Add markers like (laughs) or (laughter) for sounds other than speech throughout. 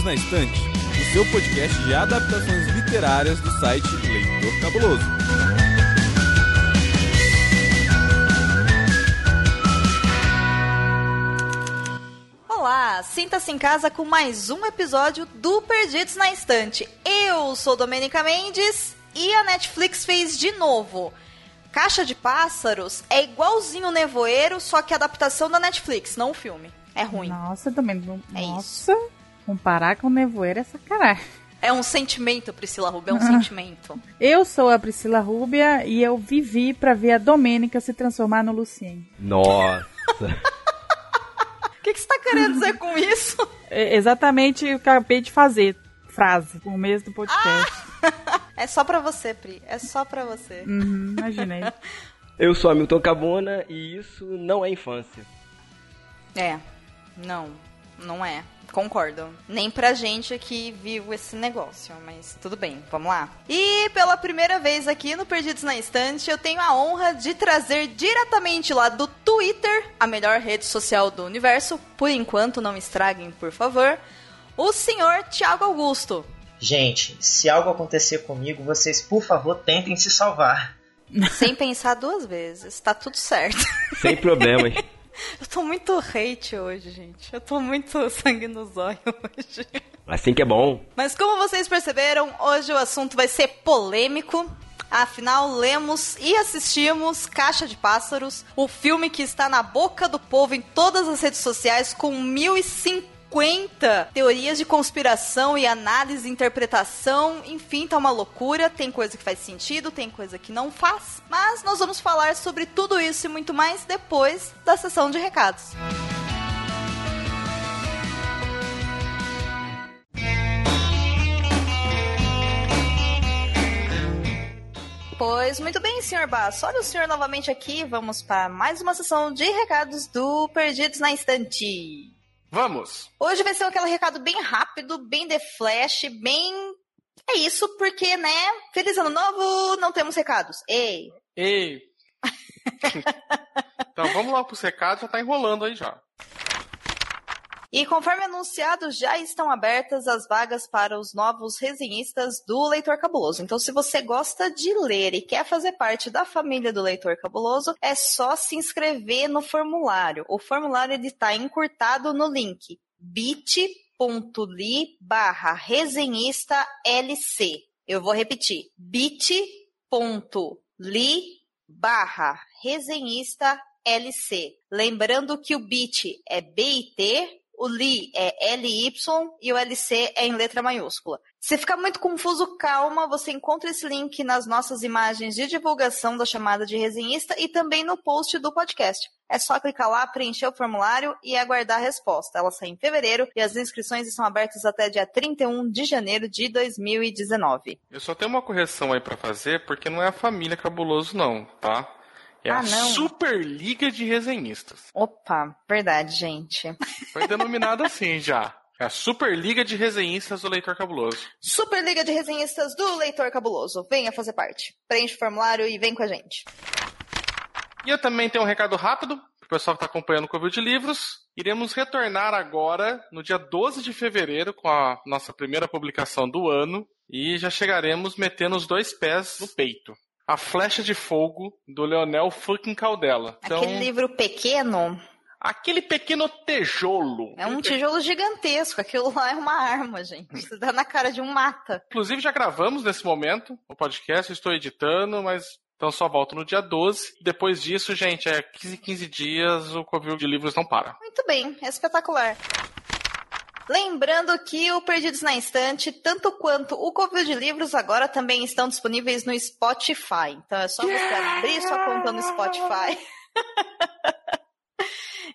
Perdidos na Estante, o seu podcast de adaptações literárias do site Leitor Cabuloso. Olá, sinta-se em casa com mais um episódio do Perdidos na Estante. Eu sou Domênica Mendes e a Netflix fez de novo. Caixa de Pássaros é igualzinho o Nevoeiro, só que a adaptação da Netflix, não o filme. É ruim. Nossa, também. É Nossa, comparar com o Nevoeiro é sacanagem. É um sentimento, Priscila Rubio, é um sentimento. Eu sou a Priscila Rúbia e eu vivi pra ver a Domênica se transformar no Lucien. Nossa. (laughs) O que, que você tá querendo dizer com isso? É exatamente o que eu acabei de fazer. Frase, por mês do podcast. (laughs) É só pra você, Pri. É só pra você. Uhum, imaginei. (laughs) Eu sou Hamilton Cabona e isso não é infância. É, não, não é. Concordo. Nem pra gente que viu esse negócio, mas tudo bem, vamos lá. E pela primeira vez aqui no Perdidos na Estante, eu tenho a honra de trazer diretamente lá do Twitter, a melhor rede social do universo, por enquanto não estraguem, por favor, o senhor Tiago Augusto. Gente, se algo acontecer comigo, vocês, por favor, tentem se salvar. Sem pensar duas vezes, tá tudo certo. Sem problemas. (laughs) Eu tô muito hate hoje, gente. Eu tô muito (laughs) sangue no zóio hoje. Assim que é bom. Mas como vocês perceberam, hoje o assunto vai ser polêmico. Afinal, lemos e assistimos Caixa de Pássaros, o filme que está na boca do povo em todas as redes sociais com 1050 teorias de conspiração e análise interpretação. Enfim, tá uma loucura. Tem coisa que faz sentido, tem coisa que não faz. Mas nós vamos falar sobre tudo isso e muito mais depois da sessão de recados. Pois muito bem, senhor Basso. Olha o senhor novamente aqui. Vamos para mais uma sessão de recados do Perdidos na Estante. Vamos! Hoje vai ser aquele recado bem rápido, bem de flash, bem. É isso, porque, né? Feliz ano novo, não temos recados. Ei! Ei! (laughs) então vamos lá pros recados, já tá enrolando aí já. E conforme anunciado, já estão abertas as vagas para os novos resenhistas do Leitor Cabuloso. Então, se você gosta de ler e quer fazer parte da família do Leitor Cabuloso, é só se inscrever no formulário. O formulário está encurtado no link bit.ly barra resenhista LC. Eu vou repetir, bit.ly barra resenhista LC. Lembrando que o bit é BIT, o LI é LY e o LC é em letra maiúscula. Se ficar muito confuso, calma, você encontra esse link nas nossas imagens de divulgação da chamada de resenhista e também no post do podcast. É só clicar lá, preencher o formulário e aguardar a resposta. Ela sai em fevereiro e as inscrições estão abertas até dia 31 de janeiro de 2019. Eu só tenho uma correção aí pra fazer, porque não é a família Cabuloso não, tá? É Ah, a não. Superliga de Resenhistas. Opa, verdade, gente. Foi denominada assim já. É a Superliga de Resenhistas do Leitor Cabuloso. Superliga de Resenhistas do Leitor Cabuloso. Venha fazer parte. Preenche o formulário e vem com a gente. E eu também tenho um recado rápido pro pessoal que está acompanhando o Covil de Livros. Iremos retornar agora, no dia 12 de fevereiro, com a nossa primeira publicação do ano. E já chegaremos metendo os dois pés no peito. A Flecha de Fogo, do Leonel fucking Caldela. Então, Aquele livro pequeno aquele pequeno tijolo. é um tijolo gigantesco. Aquilo lá é uma arma, gente. Você dá na cara de um mata. Inclusive, já gravamos nesse momento o podcast, estou editando, mas então só volto no dia 12. Depois disso, gente, é 15, 15 dias, o Covil de Livros não para. Muito bem, é espetacular. Lembrando que o Perdidos na Estante, tanto quanto o Covil de Livros, agora também estão disponíveis no Spotify. Então é só você abrir sua conta no Spotify. (laughs)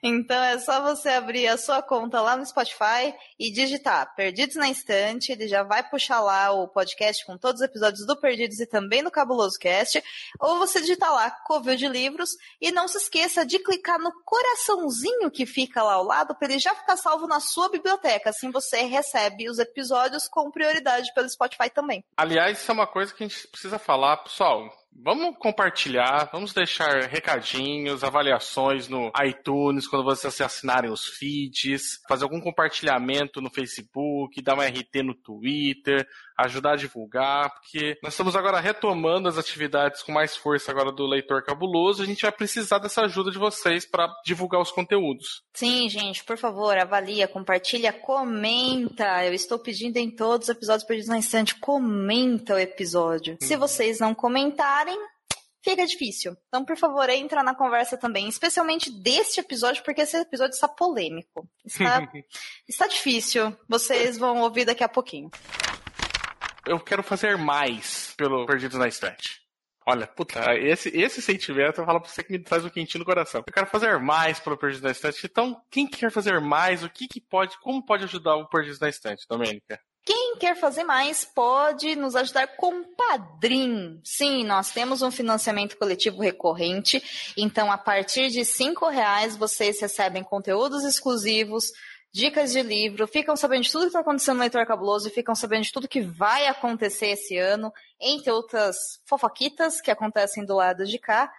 Então é só você abrir a sua conta lá no Spotify e digitar Perdidos na Estante. Ele já vai puxar lá o podcast com todos os episódios do Perdidos e também do Cabuloso Cast. Ou você digitar lá Covil de Livros e não se esqueça de clicar no coraçãozinho que fica lá ao lado para ele já ficar salvo na sua biblioteca. Assim você recebe os episódios com prioridade pelo Spotify também. Aliás, isso é uma coisa que a gente precisa falar, pessoal. Vamos compartilhar, vamos deixar recadinhos, avaliações no iTunes, quando vocês assinarem os feeds, fazer algum compartilhamento no Facebook, dar uma RT no Twitter, ajudar a divulgar, porque nós estamos agora retomando as atividades com mais força agora do Leitor Cabuloso, a gente vai precisar dessa ajuda de vocês para divulgar os conteúdos. Sim, gente, por favor, avalia, compartilha, comenta. Eu estou pedindo em todos os episódios perdidos na instante, comenta o episódio. Se vocês não fica difícil. Então, por favor, entra na conversa também, especialmente deste episódio, porque esse episódio está polêmico. Está, (laughs) está difícil. Vocês vão ouvir daqui a pouquinho. Eu quero fazer mais pelo Perdidos na Estante. Olha, puta, esse, esse sentimento eu falo pra você que me traz um quentinho no coração. Eu quero fazer mais pelo Perdidos na Estante. Então, quem quer fazer mais? O que, que pode, como pode ajudar o Perdidos na Estante, Domênica? Quem quer fazer mais pode nos ajudar com Padrim. Sim, nós temos um financiamento coletivo recorrente. Então, a partir de cinco reais, vocês recebem conteúdos exclusivos, dicas de livro, ficam sabendo de tudo que está acontecendo no Leitor Cabuloso e ficam sabendo de tudo que vai acontecer esse ano, entre outras fofoquitas que acontecem do lado de cá.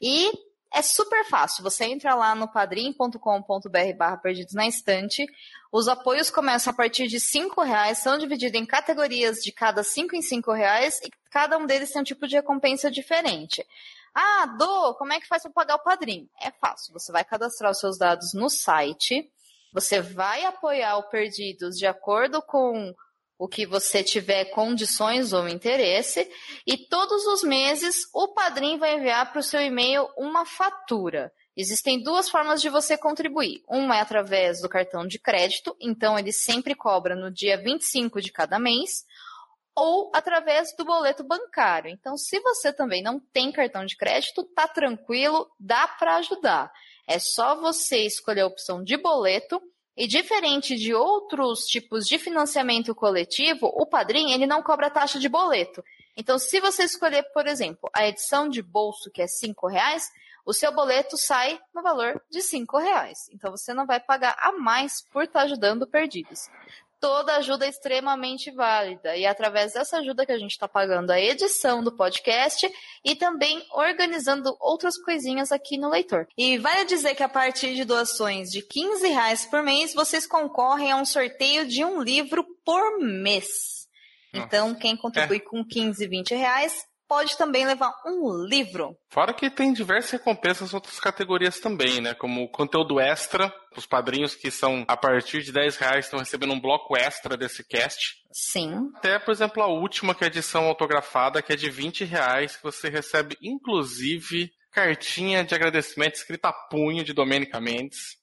E é super fácil. Você entra lá no padrim.com.br barra perdidos na estante. Os apoios começam a partir de cinco reais, são divididos em categorias de cada cinco em cinco reais e cada um deles tem um tipo de recompensa diferente. Ah, Dô, como é que faz para pagar o padrinho? É fácil. Você vai cadastrar os seus dados no site. Você vai apoiar o Perdidos de acordo com o que você tiver condições ou interesse, e todos os meses o padrinho vai enviar para o seu e-mail uma fatura. Existem duas formas de você contribuir. Uma é através do cartão de crédito, então ele sempre cobra no dia 25 de cada mês, ou através do boleto bancário. Então, se você também não tem cartão de crédito, tá tranquilo, dá para ajudar. É só você escolher a opção de boleto e diferente de outros tipos de financiamento coletivo, o padrinho ele não cobra taxa de boleto. Então, se você escolher, por exemplo, a edição de bolso, que é cinco reais, o seu boleto sai no valor de cinco reais. Então, você não vai pagar a mais por estar ajudando perdidos toda ajuda é extremamente válida. E é através dessa ajuda que a gente está pagando a edição do podcast e também organizando outras coisinhas aqui no leitor. E vale dizer que a partir de doações de 15 reais por mês, vocês concorrem a um sorteio de um livro por mês. Então, quem contribui é. com 15, 20 reais pode também levar um livro. Fora que tem diversas recompensas em outras categorias também, né? Como conteúdo extra, os padrinhos que são a partir de 10 reais estão recebendo um bloco extra desse cast. Sim. Até, por exemplo, a última, que é a edição autografada, que é de 20 reais, que você recebe, inclusive, cartinha de agradecimento escrita a punho de Domênica Mendes.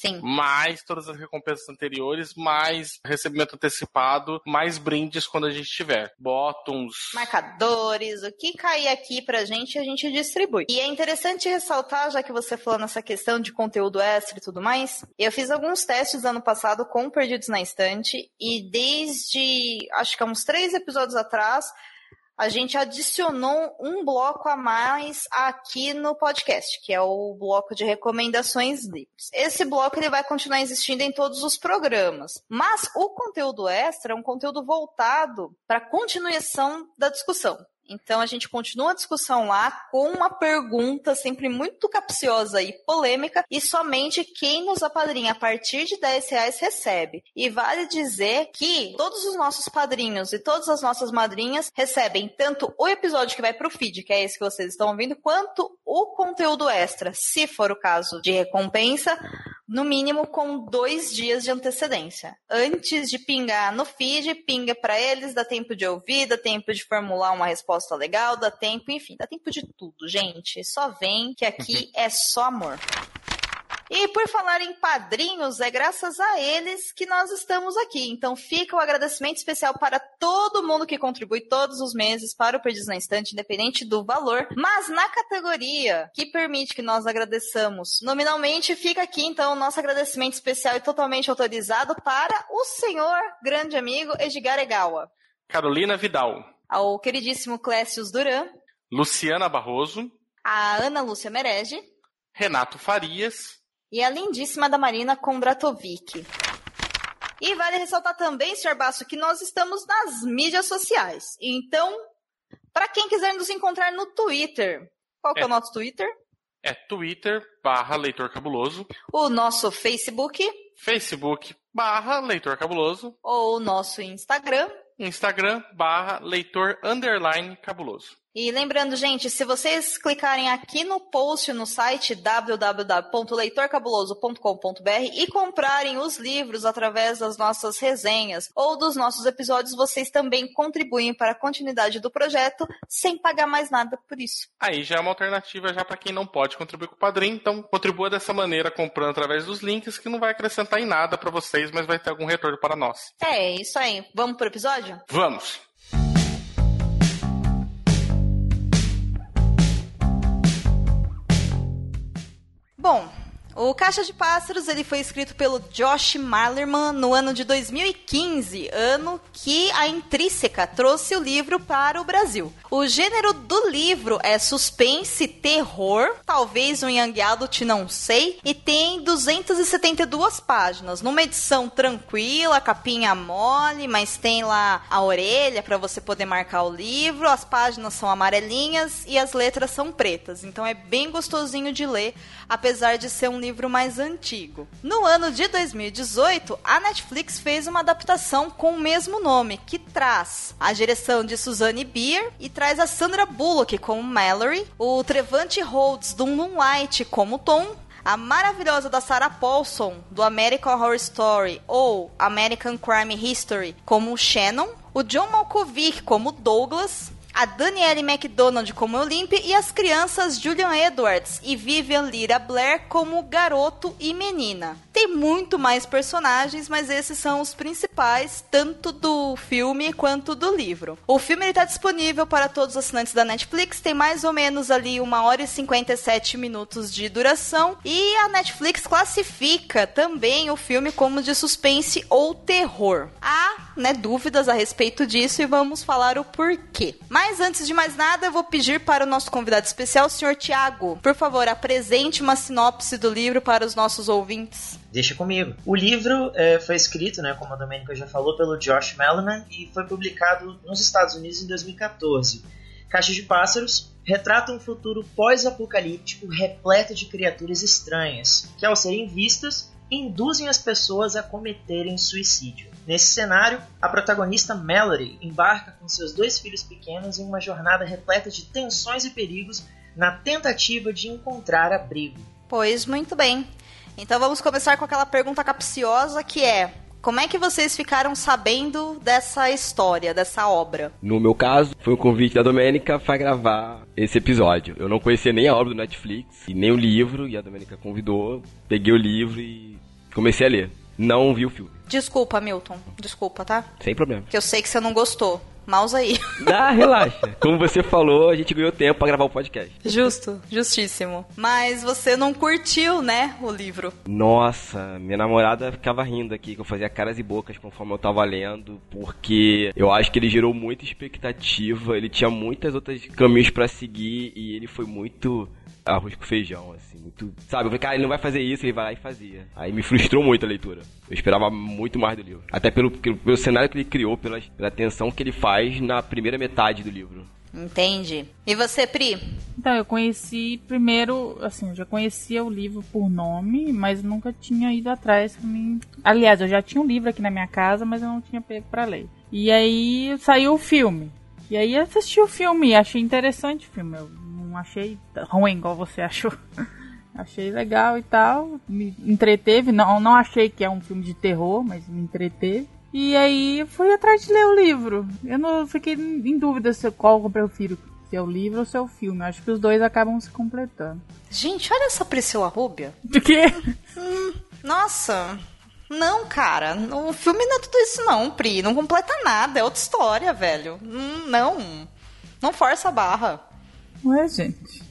Sim. Mais todas as recompensas anteriores, mais recebimento antecipado, mais brindes quando a gente tiver. Bottoms. Marcadores, o que cair aqui pra gente, a gente distribui. E é interessante ressaltar, já que você falou nessa questão de conteúdo extra e tudo mais, eu fiz alguns testes ano passado com Perdidos na Estante e desde, acho que há uns três episódios atrás, a gente adicionou um bloco a mais aqui no podcast, que é o bloco de recomendações livres. Esse bloco ele vai continuar existindo em todos os programas, mas o conteúdo extra é um conteúdo voltado para a continuação da discussão. Então a gente continua a discussão lá com uma pergunta sempre muito capciosa e polêmica e somente quem nos apadrinha a partir de 10 reais recebe. E vale dizer que todos os nossos padrinhos e todas as nossas madrinhas recebem tanto o episódio que vai para o feed, que é esse que vocês estão ouvindo, quanto o conteúdo extra, se for o caso de recompensa, no mínimo com dois dias de antecedência. Antes de pingar no feed, pinga para eles, dá tempo de ouvir, dá tempo de formular uma resposta legal, dá tempo, enfim, dá tempo de tudo, gente. Só vem que aqui é só amor. E por falar em padrinhos, é graças a eles que nós estamos aqui. Então fica o um agradecimento especial para todo mundo que contribui todos os meses para o Perdidos na Estante, independente do valor. Mas na categoria que permite que nós agradeçamos nominalmente, fica aqui então o nosso agradecimento especial e totalmente autorizado para o senhor grande amigo Edgar Egawa. Carolina Vidal. Ao queridíssimo Clécius Duran. Luciana Barroso. A Ana Lúcia Merege. Renato Farias e a lindíssima da Marina Kondratovic. E vale ressaltar também, Sr. Basso, que nós estamos nas mídias sociais. Então, Para quem quiser nos encontrar no Twitter, qual que é, é o nosso Twitter? É Twitter barra Leitor Cabuloso. O nosso Facebook. Facebook barra Leitor Cabuloso. Ou o nosso Instagram. Instagram barra Leitor Underline Cabuloso. E lembrando, gente, se vocês clicarem aqui no post no site www.leitorcabuloso.com.br e comprarem os livros através das nossas resenhas ou dos nossos episódios, vocês também contribuem para a continuidade do projeto sem pagar mais nada por isso. Aí já é uma alternativa já para quem não pode contribuir com o padrinho, então contribua dessa maneira comprando através dos links que não vai acrescentar em nada para vocês, mas vai ter algum retorno para nós. É, isso aí. Vamos pro episódio? Vamos. Bom, o Caixa de Pássaros ele foi escrito pelo Josh Malerman no ano de 2015, ano que a Intrínseca trouxe o livro para o Brasil. O gênero do livro é suspense, terror, talvez um Young Adult, não sei, e tem 272 páginas, numa edição tranquila, capinha mole, mas tem lá a orelha para você poder marcar o livro, as páginas são amarelinhas e as letras são pretas, então é bem gostosinho de ler, apesar de ser um livro livro mais antigo. No ano de 2018, a Netflix fez uma adaptação com o mesmo nome, que traz a direção de Suzanne Bier e traz a Sandra Bullock como Mallory, o Trevante Rhodes do Moonlight como Tom, a maravilhosa da Sarah Paulson do American Horror Story ou American Crime History como Shannon, o John Malkovich como Douglas, a Danielle McDonald como Olympe e as crianças Julian Edwards e Vivian Lyra Blair como garoto e menina. Tem muito mais personagens, mas esses são os principais, tanto do filme quanto do livro. O filme está disponível para todos os assinantes da Netflix, tem mais ou menos ali uma hora e 57 minutos de duração e a Netflix classifica também o filme como de suspense ou terror. Há né, dúvidas a respeito disso e vamos falar o porquê. Mas antes de mais nada, eu vou pedir para o nosso convidado especial, o senhor Tiago, por favor, apresente uma sinopse do livro para os nossos ouvintes. Deixa comigo. O livro é, foi escrito, né, como a Domênica já falou, pelo Josh Melman e foi publicado nos Estados Unidos em 2014. Caixa de Pássaros retrata um futuro pós-apocalíptico repleto de criaturas estranhas, que ao serem vistas, induzem as pessoas a cometerem suicídio. Nesse cenário, a protagonista Mallory embarca com seus dois filhos pequenos em uma jornada repleta de tensões e perigos na tentativa de encontrar abrigo. Pois muito bem. Então vamos começar com aquela pergunta capciosa que é: como é que vocês ficaram sabendo dessa história, dessa obra? No meu caso, foi um convite da Domênica para gravar esse episódio. Eu não conhecia nem a obra do Netflix e nem o livro, e a Domênica convidou, peguei o livro e comecei a ler. Não vi o filme. Desculpa, Milton. Desculpa, tá? Sem problema. Que eu sei que você não gostou mouse aí. Ah, relaxa. (laughs) Como você falou, a gente ganhou tempo para gravar o podcast. Justo, justíssimo. Mas você não curtiu, né, o livro? Nossa, minha namorada ficava rindo aqui, que eu fazia caras e bocas conforme eu tava lendo, porque eu acho que ele gerou muita expectativa, ele tinha muitas outras caminhos para seguir e ele foi muito arroz com feijão, assim, muito. Sabe, eu falei, cara, ele não vai fazer isso, ele vai lá e fazia. Aí me frustrou muito a leitura. Eu esperava muito mais do livro. Até pelo, pelo, pelo cenário que ele criou, pela, pela tensão que ele faz na primeira metade do livro. Entendi. E você, Pri? Então, eu conheci primeiro, assim, eu já conhecia o livro por nome, mas nunca tinha ido atrás pra mim. Aliás, eu já tinha um livro aqui na minha casa, mas eu não tinha pego para ler. E aí saiu o filme. E aí assisti o filme, achei interessante o filme. Eu não achei ruim igual você achou. (laughs) achei legal e tal. Me entreteve. Não, não achei que é um filme de terror, mas me entreteve. E aí fui atrás de ler o livro. Eu não fiquei em dúvida se qual eu prefiro. Se é o livro ou se é o filme. Acho que os dois acabam se completando. Gente, olha essa Priscila Rúbia. De quê? Hum, nossa, não, cara, o filme não é tudo isso não, Pri. Não completa nada, é outra história, velho. Hum, não, não força a barra. Ué, gente. (laughs)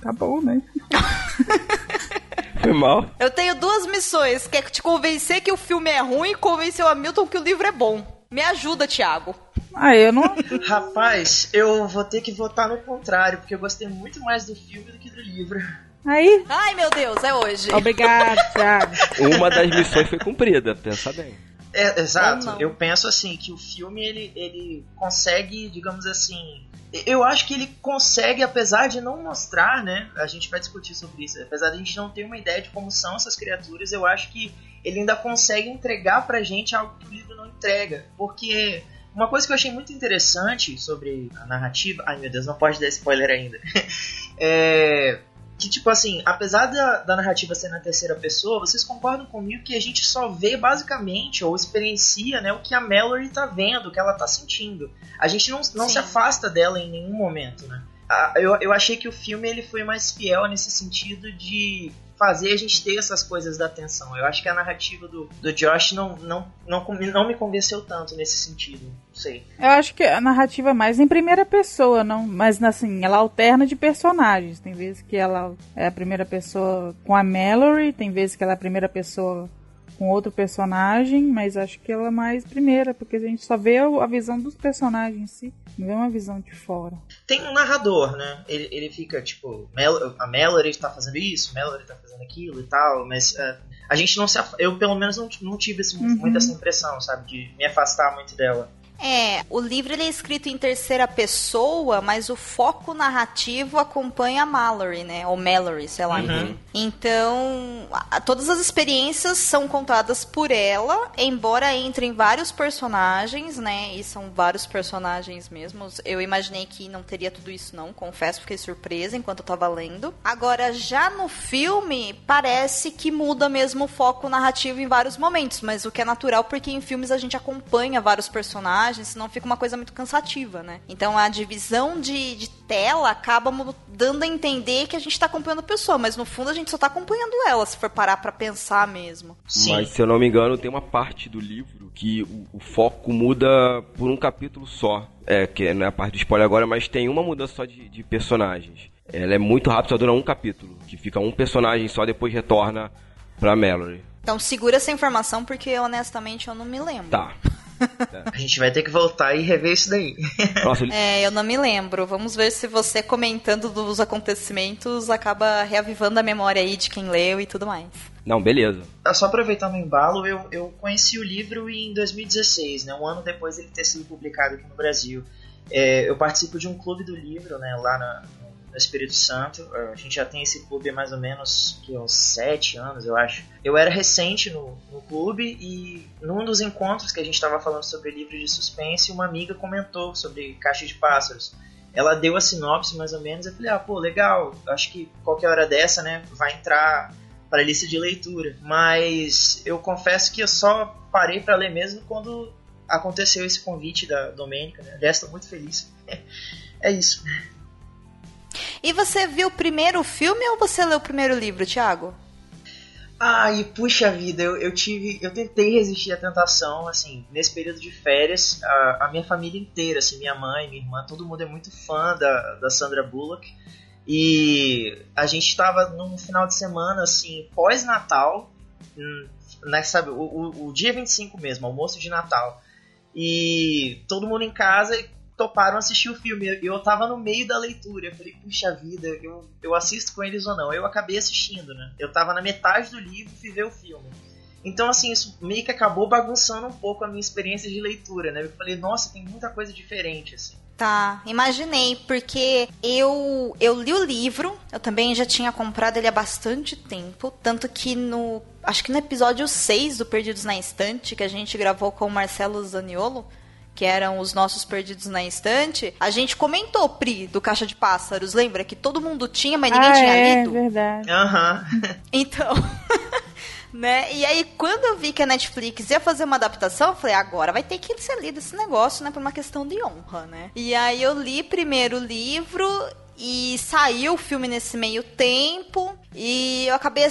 Tá bom, né? (laughs) Foi mal. Eu tenho duas missões, que é te convencer que o filme é ruim e convencer o Hamilton que o livro é bom. Me ajuda, Thiago. Ah, eu não. Rapaz, eu vou ter que votar no contrário, porque eu gostei muito mais do filme do que do livro. Aí. Ai, meu Deus, é hoje. Obrigado, Thiago. Uma das missões foi cumprida, pensa bem. É, exato. Eu penso assim que o filme ele, ele consegue, digamos assim, eu acho que ele consegue, apesar de não mostrar, né? A gente vai discutir sobre isso. Apesar de a gente não ter uma ideia de como são essas criaturas, eu acho que ele ainda consegue entregar pra gente algo que o livro não entrega. Porque uma coisa que eu achei muito interessante sobre a narrativa. Ai meu Deus, não pode dar spoiler ainda. (laughs) é, que, tipo assim, apesar da, da narrativa ser na terceira pessoa, vocês concordam comigo que a gente só vê basicamente ou experiencia né, o que a Mallory tá vendo, o que ela tá sentindo. A gente não, não se afasta dela em nenhum momento, né? Eu, eu achei que o filme ele foi mais fiel nesse sentido de fazer a gente ter essas coisas da atenção. Eu acho que a narrativa do, do Josh não, não, não, não me convenceu tanto nesse sentido. Não sei. Eu acho que a narrativa é mais em primeira pessoa, não, mas assim, ela alterna de personagens. Tem vezes que ela é a primeira pessoa com a Mallory, tem vezes que ela é a primeira pessoa com outro personagem, mas acho que ela é mais primeira, porque a gente só vê a visão dos personagens em si, não vê uma visão de fora. Tem um narrador, né? Ele, ele fica tipo, Mel a Mallory tá fazendo isso, Mallory tá fazendo aquilo e tal, mas uh, a gente não se. Eu pelo menos não, não tive esse, uhum. muito essa impressão, sabe? De me afastar muito dela. É, o livro ele é escrito em terceira pessoa, mas o foco narrativo acompanha a Mallory, né? Ou Mallory, sei lá. Uhum. Então, a, todas as experiências são contadas por ela, embora entrem vários personagens, né? E são vários personagens mesmo. Eu imaginei que não teria tudo isso, não. Confesso, fiquei surpresa enquanto eu tava lendo. Agora, já no filme, parece que muda mesmo o foco narrativo em vários momentos, mas o que é natural porque em filmes a gente acompanha vários personagens personagens, senão fica uma coisa muito cansativa, né? Então a divisão de, de tela acaba dando a entender que a gente tá acompanhando a pessoa, mas no fundo a gente só tá acompanhando ela, se for parar pra pensar mesmo. Sim. Mas se eu não me engano, tem uma parte do livro que o, o foco muda por um capítulo só. É, que não é a parte do spoiler agora, mas tem uma mudança só de, de personagens. Ela é muito rápida, só dura um capítulo, que fica um personagem só, depois retorna pra Mallory. Então segura essa informação porque honestamente eu não me lembro. Tá. A gente vai ter que voltar e rever isso daí. (laughs) Nossa, ele... É, eu não me lembro. Vamos ver se você comentando dos acontecimentos acaba reavivando a memória aí de quem leu e tudo mais. Não, beleza. Ah, só aproveitando o embalo, eu, eu conheci o livro em 2016, né, um ano depois dele ter sido publicado aqui no Brasil. É, eu participo de um clube do livro, né, lá na, no Espírito Santo. A gente já tem esse clube há mais ou menos que uns sete anos, eu acho. Eu era recente no, no clube e num dos encontros que a gente estava falando sobre livros de suspense, uma amiga comentou sobre Caixa de Pássaros. Ela deu a sinopse mais ou menos, eu falei, ah, pô, legal, acho que qualquer hora dessa, né, vai entrar para a lista de leitura. Mas eu confesso que eu só parei para ler mesmo quando aconteceu esse convite da Domênica, né? Aliás, estou muito feliz. (laughs) É isso. E você viu o primeiro filme ou você leu o primeiro livro, Thiago? Ai, puxa vida, eu, eu tive. Eu tentei resistir à tentação, assim, nesse período de férias, a, a minha família inteira, assim, minha mãe, minha irmã, todo mundo é muito fã da, da Sandra Bullock. E a gente estava num final de semana, assim, pós-Natal, hum, né, sabe, o, o, o dia 25 mesmo, almoço de Natal. E todo mundo em casa toparam assistir o filme. E eu tava no meio da leitura. Eu falei, puxa vida, eu, eu assisto com eles ou não? Eu acabei assistindo, né? Eu tava na metade do livro e fui ver o filme. Então, assim, isso meio que acabou bagunçando um pouco a minha experiência de leitura, né? Eu falei, nossa, tem muita coisa diferente, assim. Tá, imaginei, porque eu, eu li o livro, eu também já tinha comprado ele há bastante tempo, tanto que no. Acho que no episódio 6 do Perdidos na Estante, que a gente gravou com o Marcelo Zaniolo, que eram os nossos perdidos na estante, a gente comentou, Pri, do Caixa de Pássaros, lembra? Que todo mundo tinha, mas ninguém ah, tinha é, lido. É verdade. Aham. Uhum. (laughs) Então. (laughs) né? E aí, quando eu vi que a Netflix ia fazer uma adaptação, eu falei, agora vai ter que ser lido esse negócio, né? Por uma questão de honra, né? E aí eu li primeiro o livro e saiu o filme nesse meio tempo. E eu acabei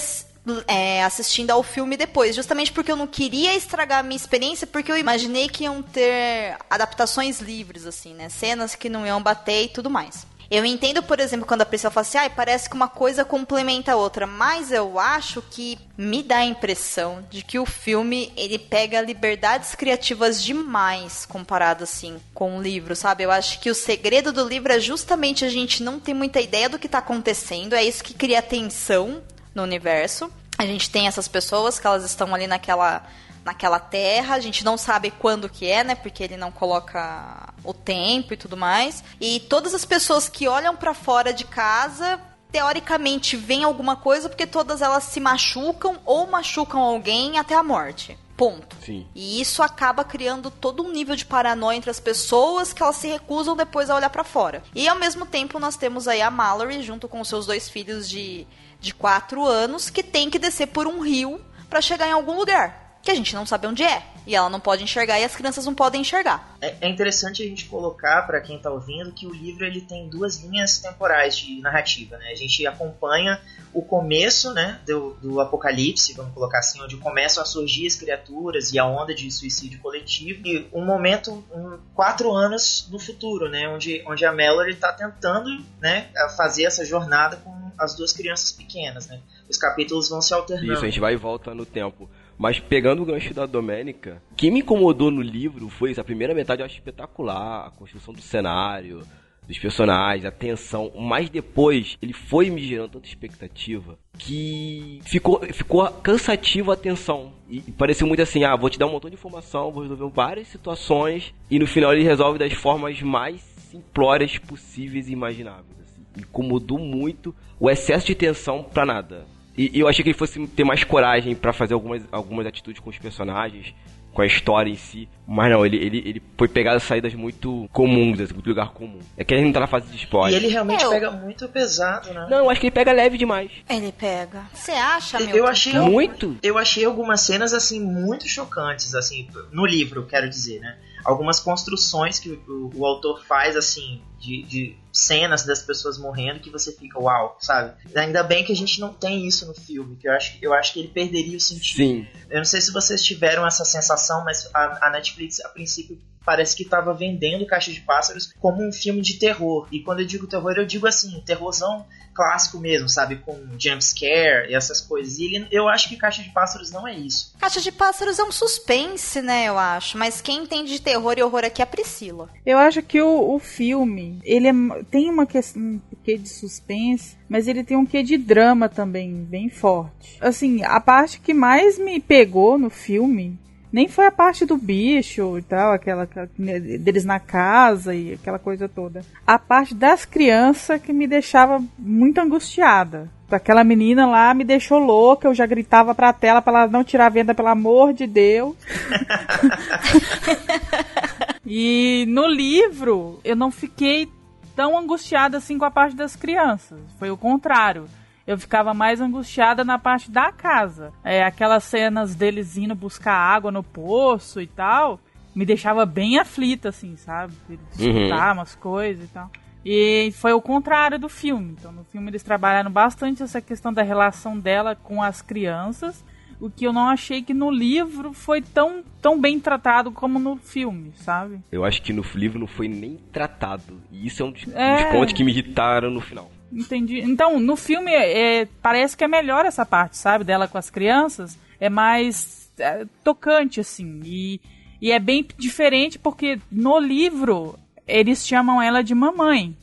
é, assistindo ao filme depois, justamente porque eu não queria estragar a minha experiência, porque eu imaginei que iam ter adaptações livres, assim, né? Cenas que não iam bater e tudo mais. Eu entendo, por exemplo, quando a pessoa fala assim, ah, parece que uma coisa complementa a outra, mas eu acho que me dá a impressão de que o filme ele pega liberdades criativas demais comparado assim com o livro, sabe? Eu acho que o segredo do livro é justamente a gente não ter muita ideia do que está acontecendo, é isso que cria tensão no universo. A gente tem essas pessoas que elas estão ali naquela naquela terra, a gente não sabe quando que é, né? Porque ele não coloca o tempo e tudo mais. E todas as pessoas que olham para fora de casa teoricamente veem alguma coisa porque todas elas se machucam ou machucam alguém até a morte. Ponto. Sim. E isso acaba criando todo um nível de paranoia entre as pessoas que elas se recusam depois a olhar para fora. E ao mesmo tempo nós temos aí a Mallory junto com seus dois filhos de, de quatro anos que tem que descer por um rio para chegar em algum lugar que a gente não sabe onde é. E ela não pode enxergar e as crianças não podem enxergar. É, é interessante a gente colocar para quem está ouvindo que o livro ele tem duas linhas temporais de narrativa. Né? A gente acompanha o começo né, do, do apocalipse, vamos colocar assim, onde começam a surgir as criaturas e a onda de suicídio coletivo. E um momento, um, quatro anos no futuro, né, onde, onde a Mallory está tentando né, fazer essa jornada com as duas crianças pequenas. Né? Os capítulos vão se alternando. Isso, a gente vai e volta no tempo. Mas pegando o gancho da Domênica, o que me incomodou no livro foi isso, a primeira metade eu acho espetacular, a construção do cenário, dos personagens, a tensão, mas depois ele foi me gerando tanta expectativa que ficou, ficou cansativo a tensão. E, e pareceu muito assim, ah, vou te dar um montão de informação, vou resolver várias situações, e no final ele resolve das formas mais simplórias possíveis e imagináveis. Assim. Incomodou muito o excesso de tensão pra nada. E, e eu achei que ele fosse ter mais coragem para fazer algumas, algumas atitudes com os personagens, com a história em si. Mas não, ele, ele, ele foi pegar saídas muito comuns, assim, muito lugar comum. É que gente não tá na fase de spoiler. E ele realmente Eu- pega muito pesado, né? Não, eu acho que ele pega leve demais. Ele pega. Você acha, meu? Eu achei Muito? Eu achei algumas cenas assim muito chocantes, assim, no livro, quero dizer, né? Algumas construções que o, o autor faz assim de, de cenas das pessoas morrendo que você fica, uau, sabe? Ainda bem que a gente não tem isso no filme, que eu acho, eu acho que ele perderia o sentido. Sim. Eu não sei se vocês tiveram essa sensação, mas a, a Netflix, a princípio, parece que estava vendendo Caixa de Pássaros como um filme de terror. E quando eu digo terror, eu digo assim, terrorzão clássico mesmo, sabe? Com jump scare e essas coisas. E ele, eu acho que Caixa de Pássaros não é isso. Caixa de Pássaros é um suspense, né, eu acho. Mas quem entende de terror e horror aqui é a Priscila. Eu acho que o, o filme, ele é- tem uma questão, um quê de suspense, mas ele tem um quê de drama também, bem forte. Assim, a parte que mais me pegou no filme nem foi a parte do bicho e tal, aquela, aquela- deles na casa e aquela coisa toda. A parte das crianças que me deixava muito angustiada. Aquela menina lá me deixou louca, eu já gritava pra tela pra ela não tirar a venda, pelo amor de Deus. (laughs) E no livro, eu não fiquei tão angustiada assim com a parte das crianças. Foi o contrário. Eu ficava mais angustiada na parte da casa. É, aquelas cenas deles indo buscar água no poço e tal, me deixava bem aflita, assim, sabe? De escutar umas coisas e tal. E foi o contrário do filme. Então, no filme eles trabalharam bastante essa questão da relação dela com as crianças, o que eu não achei que no livro foi tão, tão bem tratado como no filme, sabe? Eu acho que no livro não foi nem tratado. E isso é um dos, É. pontos que me irritaram no final. Entendi. Então, no filme, é, parece que é melhor essa parte, sabe? Dela com as crianças. É mais é, tocante, assim. E, e é bem diferente porque no livro eles chamam ela de mamãe.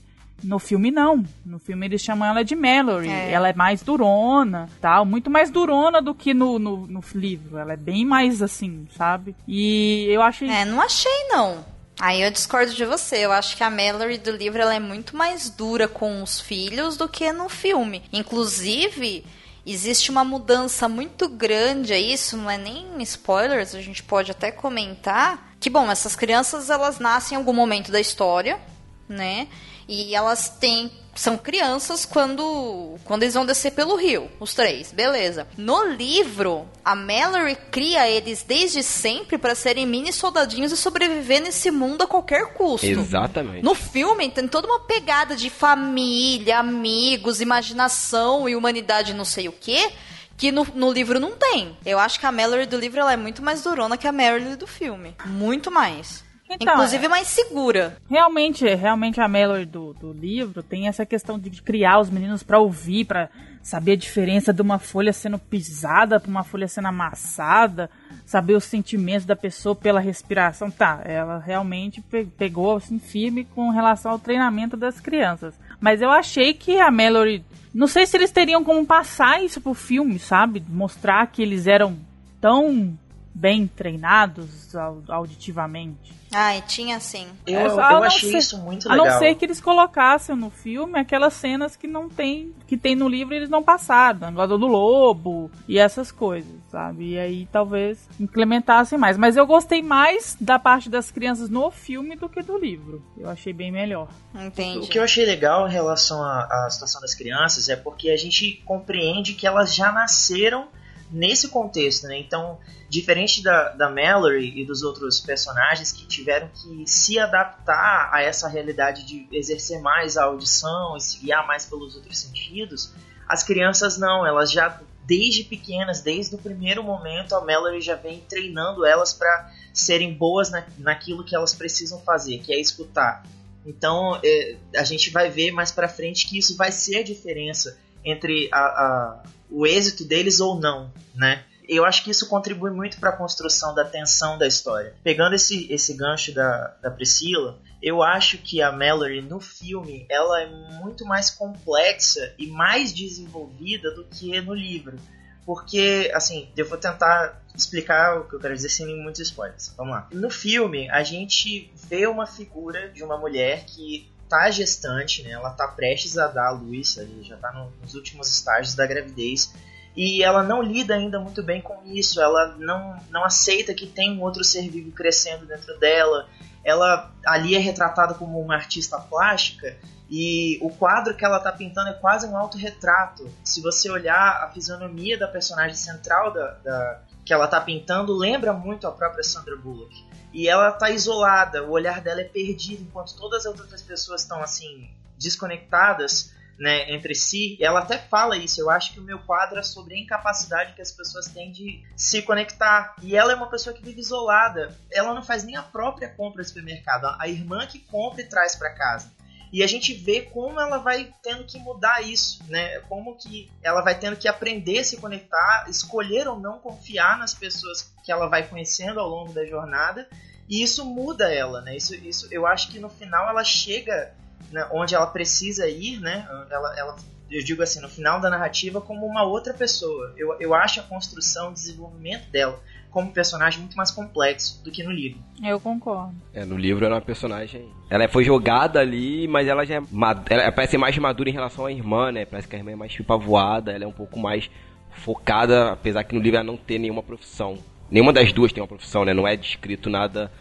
No filme, não. No filme, eles chamam ela de Mallory. É. Ela é mais durona, tal. Muito mais durona do que no, no, no livro. Ela é bem mais assim, sabe? E eu achei... É, não achei, não. Aí eu discordo de você. Eu acho que a Mallory do livro ela é muito mais dura com os filhos do que no filme. Inclusive, existe uma mudança muito grande aí, isso não é nem spoilers, a gente pode até comentar. Que, bom, essas crianças, elas nascem em algum momento da história, né? E elas têm... São crianças quando, quando eles vão descer pelo rio, os três, beleza. No livro, a Mallory cria eles desde sempre para serem mini soldadinhos e sobreviver nesse mundo a qualquer custo. Exatamente. No filme tem toda uma pegada de família, amigos, imaginação e humanidade não sei o que que no, no livro não tem. Eu acho que a Mallory do livro ela é muito mais durona que a Mallory do filme. Muito mais. Então, Inclusive mais segura. Realmente, realmente a Mallory do, do livro tem essa questão de criar os meninos pra ouvir, pra saber a diferença de uma folha sendo pisada pra uma folha sendo amassada, saber os sentimentos da pessoa pela respiração. Tá, ela realmente pe- pegou assim firme com relação ao treinamento das crianças. Mas eu achei que a Mallory Não sei se eles teriam como passar isso pro filme, sabe? Mostrar que eles eram tão bem treinados auditivamente. Ai, tinha sim. Eu, é, eu achei ser, isso muito legal. A não ser que eles colocassem no filme aquelas cenas que não tem, que tem no livro e eles não passaram, negócio do lobo e essas coisas, sabe? E aí talvez implementassem mais. Mas eu gostei mais da parte das crianças no filme do que do livro. Eu achei bem melhor. Entendi. O que eu achei legal em relação à, à situação das crianças é porque a gente compreende que elas já nasceram nesse contexto, né? Então, diferente da, da Mallory e dos outros personagens que tiveram que se adaptar a essa realidade de exercer mais a audição e se guiar mais pelos outros sentidos, as crianças não, elas já desde pequenas, desde o primeiro momento, a Mallory já vem treinando elas para serem boas na, naquilo que elas precisam fazer, que é escutar. Então, é, a gente vai ver mais para frente que isso vai ser a diferença entre a, a, o êxito deles ou não, né? Eu acho que isso contribui muito para a construção da tensão da história. Pegando esse, esse gancho da, da Priscila, eu acho que a Mallory no filme ela é muito mais complexa e mais desenvolvida do que no livro. Porque, assim, eu vou tentar explicar o que eu quero dizer sem muitos spoilers. Vamos lá. No filme, a gente vê uma figura de uma mulher que tá gestante, né? Ela tá prestes a dar a luz, ali já tá no, nos últimos estágios da gravidez. E ela não lida ainda muito bem com isso, ela não, não aceita que tem um outro ser vivo crescendo dentro dela. Ela ali é retratada como uma artista plástica e o quadro que ela tá pintando é quase um autorretrato. Se você olhar a fisionomia da personagem central da, da que ela tá pintando, lembra muito a própria Sandra Bullock. E ela tá isolada, o olhar dela é perdido, enquanto todas as outras pessoas estão assim, desconectadas né, entre si. Ela até fala isso. Eu acho que o meu quadro é sobre a incapacidade que as pessoas têm de se conectar. E ela é uma pessoa que vive isolada. Ela não faz nem a própria compra no supermercado. A irmã que compra e traz para casa. E a gente vê como ela vai tendo que mudar isso, né? Como que ela vai tendo que aprender a se conectar, escolher ou não confiar nas pessoas que ela vai conhecendo ao longo da jornada. E isso muda ela, né? Isso, isso, eu acho que no final ela chega né, onde ela precisa ir, né? Ela, ela, eu digo assim, no final da narrativa, como uma outra pessoa. Eu, eu acho a construção, o desenvolvimento dela como personagem muito mais complexo do que no livro. Eu concordo. É, no livro ela é uma personagem. Ela foi jogada ali, mas ela já é. Ela parece mais madura em relação à irmã, né? Parece que a irmã é mais pavoada, ela é um pouco mais focada, apesar que no livro ela não tem nenhuma profissão. Nenhuma das duas tem uma profissão, né? Não é descrito nada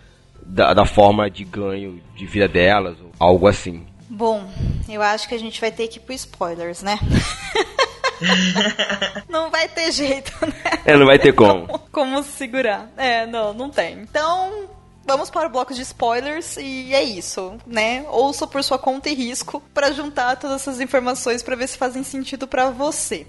da, da forma de ganho de vida delas, ou algo assim. Bom, eu acho que a gente vai ter que ir pro spoilers, né? (laughs) não vai ter jeito, né? É, não vai ter como. como. Como segurar. É, não, não tem. Então, vamos para o bloco de spoilers e é isso, né? Ouça por sua conta e risco para juntar todas essas informações para ver se fazem sentido para você.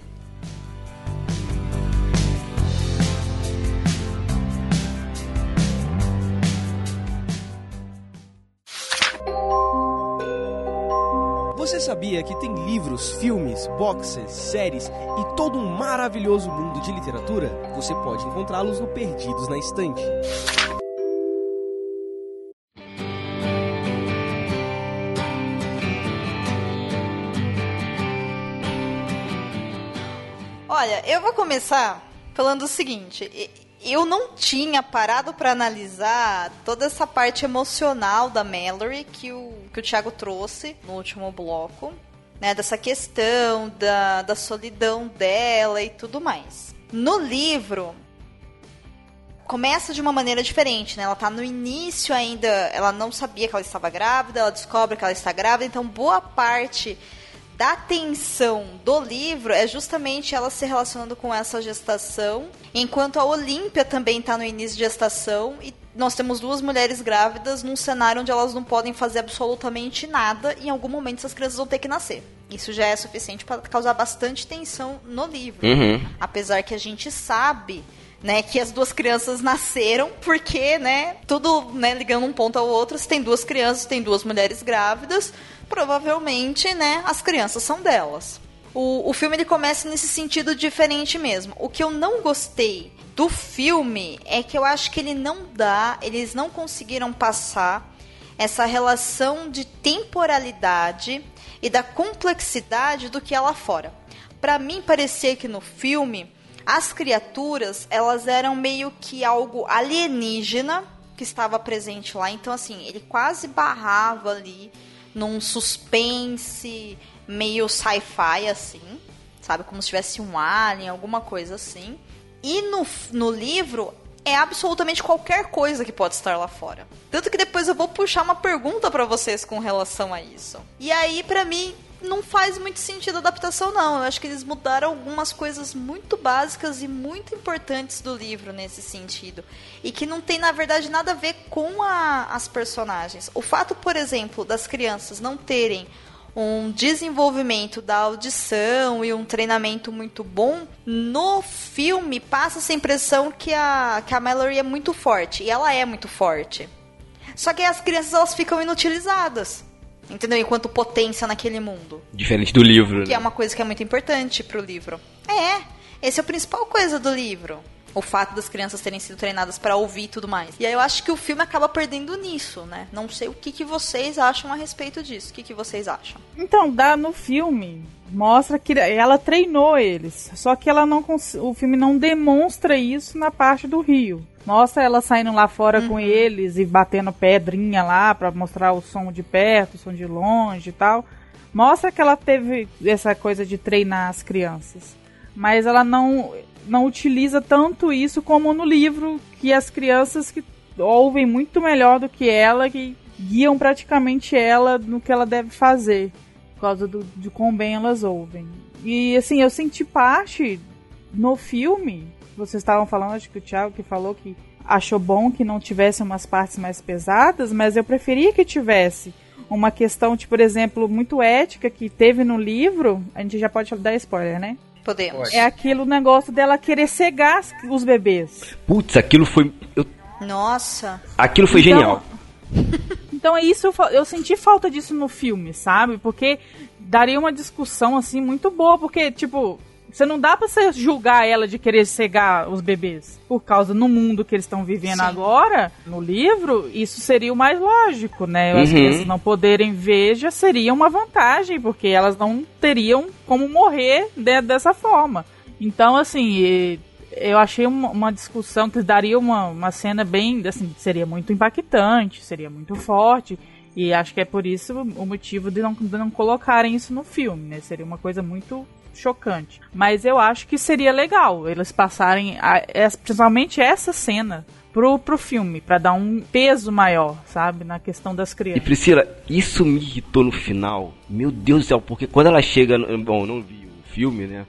Sabia que tem livros, filmes, boxes, séries e todo um maravilhoso mundo de literatura? Você pode encontrá-los no Perdidos na Estante. Olha, eu vou começar falando o seguinte eu não tinha parado para analisar toda essa parte emocional da Mallory que o, que o Thiago trouxe no último bloco, né? Dessa questão da, da solidão dela e tudo mais. No livro, começa de uma maneira diferente, né? Ela tá no início ainda, ela não sabia que ela estava grávida, ela descobre que ela está grávida, então boa parte da tensão do livro é justamente ela se relacionando com essa gestação, enquanto a Olímpia também está no início de gestação e nós temos duas mulheres grávidas num cenário onde elas não podem fazer absolutamente nada e em algum momento essas crianças vão ter que nascer. Isso já é suficiente para causar bastante tensão no livro. Uhum. Apesar que a gente sabe né, que as duas crianças nasceram porque, né, tudo, né, ligando um ponto ao outro, se tem duas crianças, tem duas mulheres grávidas, provavelmente, né, as crianças são delas. O, o filme ele começa nesse sentido diferente mesmo. O que eu não gostei do filme é que eu acho que ele não dá, eles não conseguiram passar essa relação de temporalidade e da complexidade do que é lá fora. Para mim parecia que no filme as criaturas, elas eram meio que algo alienígena que estava presente lá. Então assim, ele quase barrava ali num suspense meio sci-fi assim, sabe, como se tivesse um alien, alguma coisa assim. E no, no livro é absolutamente qualquer coisa que pode estar lá fora. Tanto que depois eu vou puxar uma pergunta para vocês com relação a isso. E aí, para mim, não faz muito sentido a adaptação, não. Eu acho que eles mudaram algumas coisas muito básicas e muito importantes do livro nesse sentido. E que não tem, na verdade, nada a ver com a, as personagens. O fato, por exemplo, das crianças não terem um desenvolvimento da audição e um treinamento muito bom, no filme passa essa impressão que a, que a Mallory é muito forte. E ela é muito forte. Só que as crianças elas ficam inutilizadas. Entendeu? Enquanto potência naquele mundo. Diferente do livro. Que né? é uma coisa que é muito importante pro livro. É, esse é a principal coisa do livro o fato das crianças terem sido treinadas para ouvir e tudo mais. E aí eu acho que o filme acaba perdendo nisso, né? Não sei o que, que vocês acham a respeito disso. O que, que vocês acham? Então, dá no filme mostra que ela treinou eles, só que ela não o filme não demonstra isso na parte do rio. Mostra ela saindo lá fora uhum. com eles e batendo pedrinha lá para mostrar o som de perto, o som de longe e tal. Mostra que ela teve essa coisa de treinar as crianças. Mas ela não não utiliza tanto isso como no livro, que as crianças que ouvem muito melhor do que ela, que guiam praticamente ela no que ela deve fazer, por causa do, de quão bem elas ouvem. E assim, eu senti parte no filme, vocês estavam falando, acho que o Thiago que falou que achou bom que não tivesse umas partes mais pesadas, mas eu preferia que tivesse uma questão, tipo, por exemplo, muito ética que teve no livro, a gente já pode dar spoiler, né? Podemos. É aquilo negócio dela querer cegar os bebês. Putz, aquilo foi. Eu... Nossa. Aquilo foi então... genial. (laughs) então é isso, eu, eu senti falta disso no filme, sabe? Porque daria uma discussão assim muito boa, porque, tipo, você não dá pra você julgar ela de querer cegar os bebês. Por causa no mundo que eles estão vivendo Sim. agora, no livro, isso seria o mais lógico, né? Eu uhum. acho que uhum. eles não poderem ver já seria uma vantagem, porque elas não teriam como morrer de, dessa forma. Então, assim, eu achei uma, uma, discussão que daria uma, uma cena bem, assim, seria muito impactante, seria muito forte. E acho que é por isso o motivo de não, de não colocarem isso no filme, né? Seria uma coisa muito chocante. Mas eu acho que seria legal eles passarem, a, principalmente essa cena, pro, pro filme, para dar um peso maior, sabe, na questão das crianças. E Priscila, isso me irritou no final. Meu Deus do céu, porque quando ela chega, no, bom, não vi o filme, né?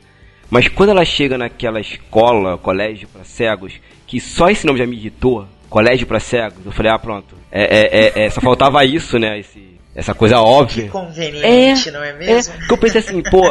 Mas quando ela chega naquela escola, colégio para cegos, que só esse nome já me irritou, colégio para cegos, eu falei, ah, pronto. É, é, é, é, só faltava isso, né? Esse, essa coisa óbvia. Que conveniente, é, não é mesmo? É, que eu pensei assim, pô,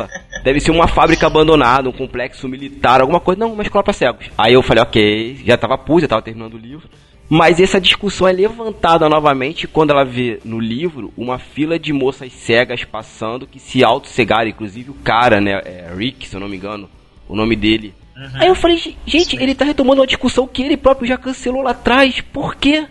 deve ser uma fábrica abandonada, um complexo militar, alguma coisa. Não, uma escola pra cegos. Aí eu falei, ok, já tava puta, já tava terminando o livro. Mas essa discussão é levantada novamente quando ela vê no livro uma fila de moças cegas passando que se auto-cegaram, inclusive o cara, né, é Rick, se eu não me engano, o nome dele. Uhum. Aí eu falei, gente, Sim. ele tá retomando uma discussão que ele próprio já cancelou lá atrás, por quê?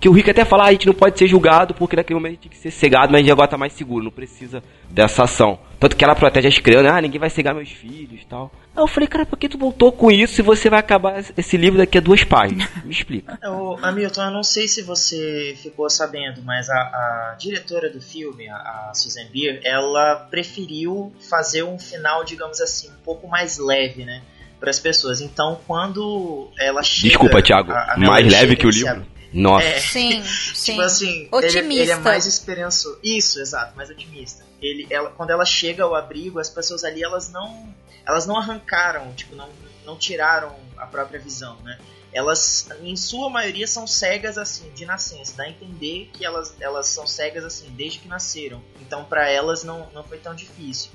Que o Rick até fala, ah, a gente não pode ser julgado porque naquele momento a gente tem que ser cegado, mas a gente agora tá mais seguro, não precisa dessa ação. Tanto que ela protege as crianças, ah, ninguém vai cegar meus filhos e tal. Aí eu falei, cara, por que tu voltou com isso se você vai acabar esse livro daqui a duas páginas? Me explica. (laughs) Ô, Hamilton, eu não sei se você ficou sabendo, mas a, a diretora do filme, a, a Susan Beer, ela preferiu fazer um final, digamos assim, um pouco mais leve, né? Para as pessoas. Então, quando ela chega. Desculpa, Thiago, a, mais leve que o livro? Nossa. É, sim, (laughs) sim. Tipo assim, otimista. Ele, ele, é mais esperançoso. Isso, exato, mais otimista. Ele, ela, quando ela chega ao abrigo, as pessoas ali, elas não, elas não arrancaram, tipo, não, não tiraram a própria visão, né? Elas, em sua maioria, são cegas assim, de nascença. Dá a entender que elas, elas são cegas assim, desde que nasceram. Então, para elas, não, não foi tão difícil.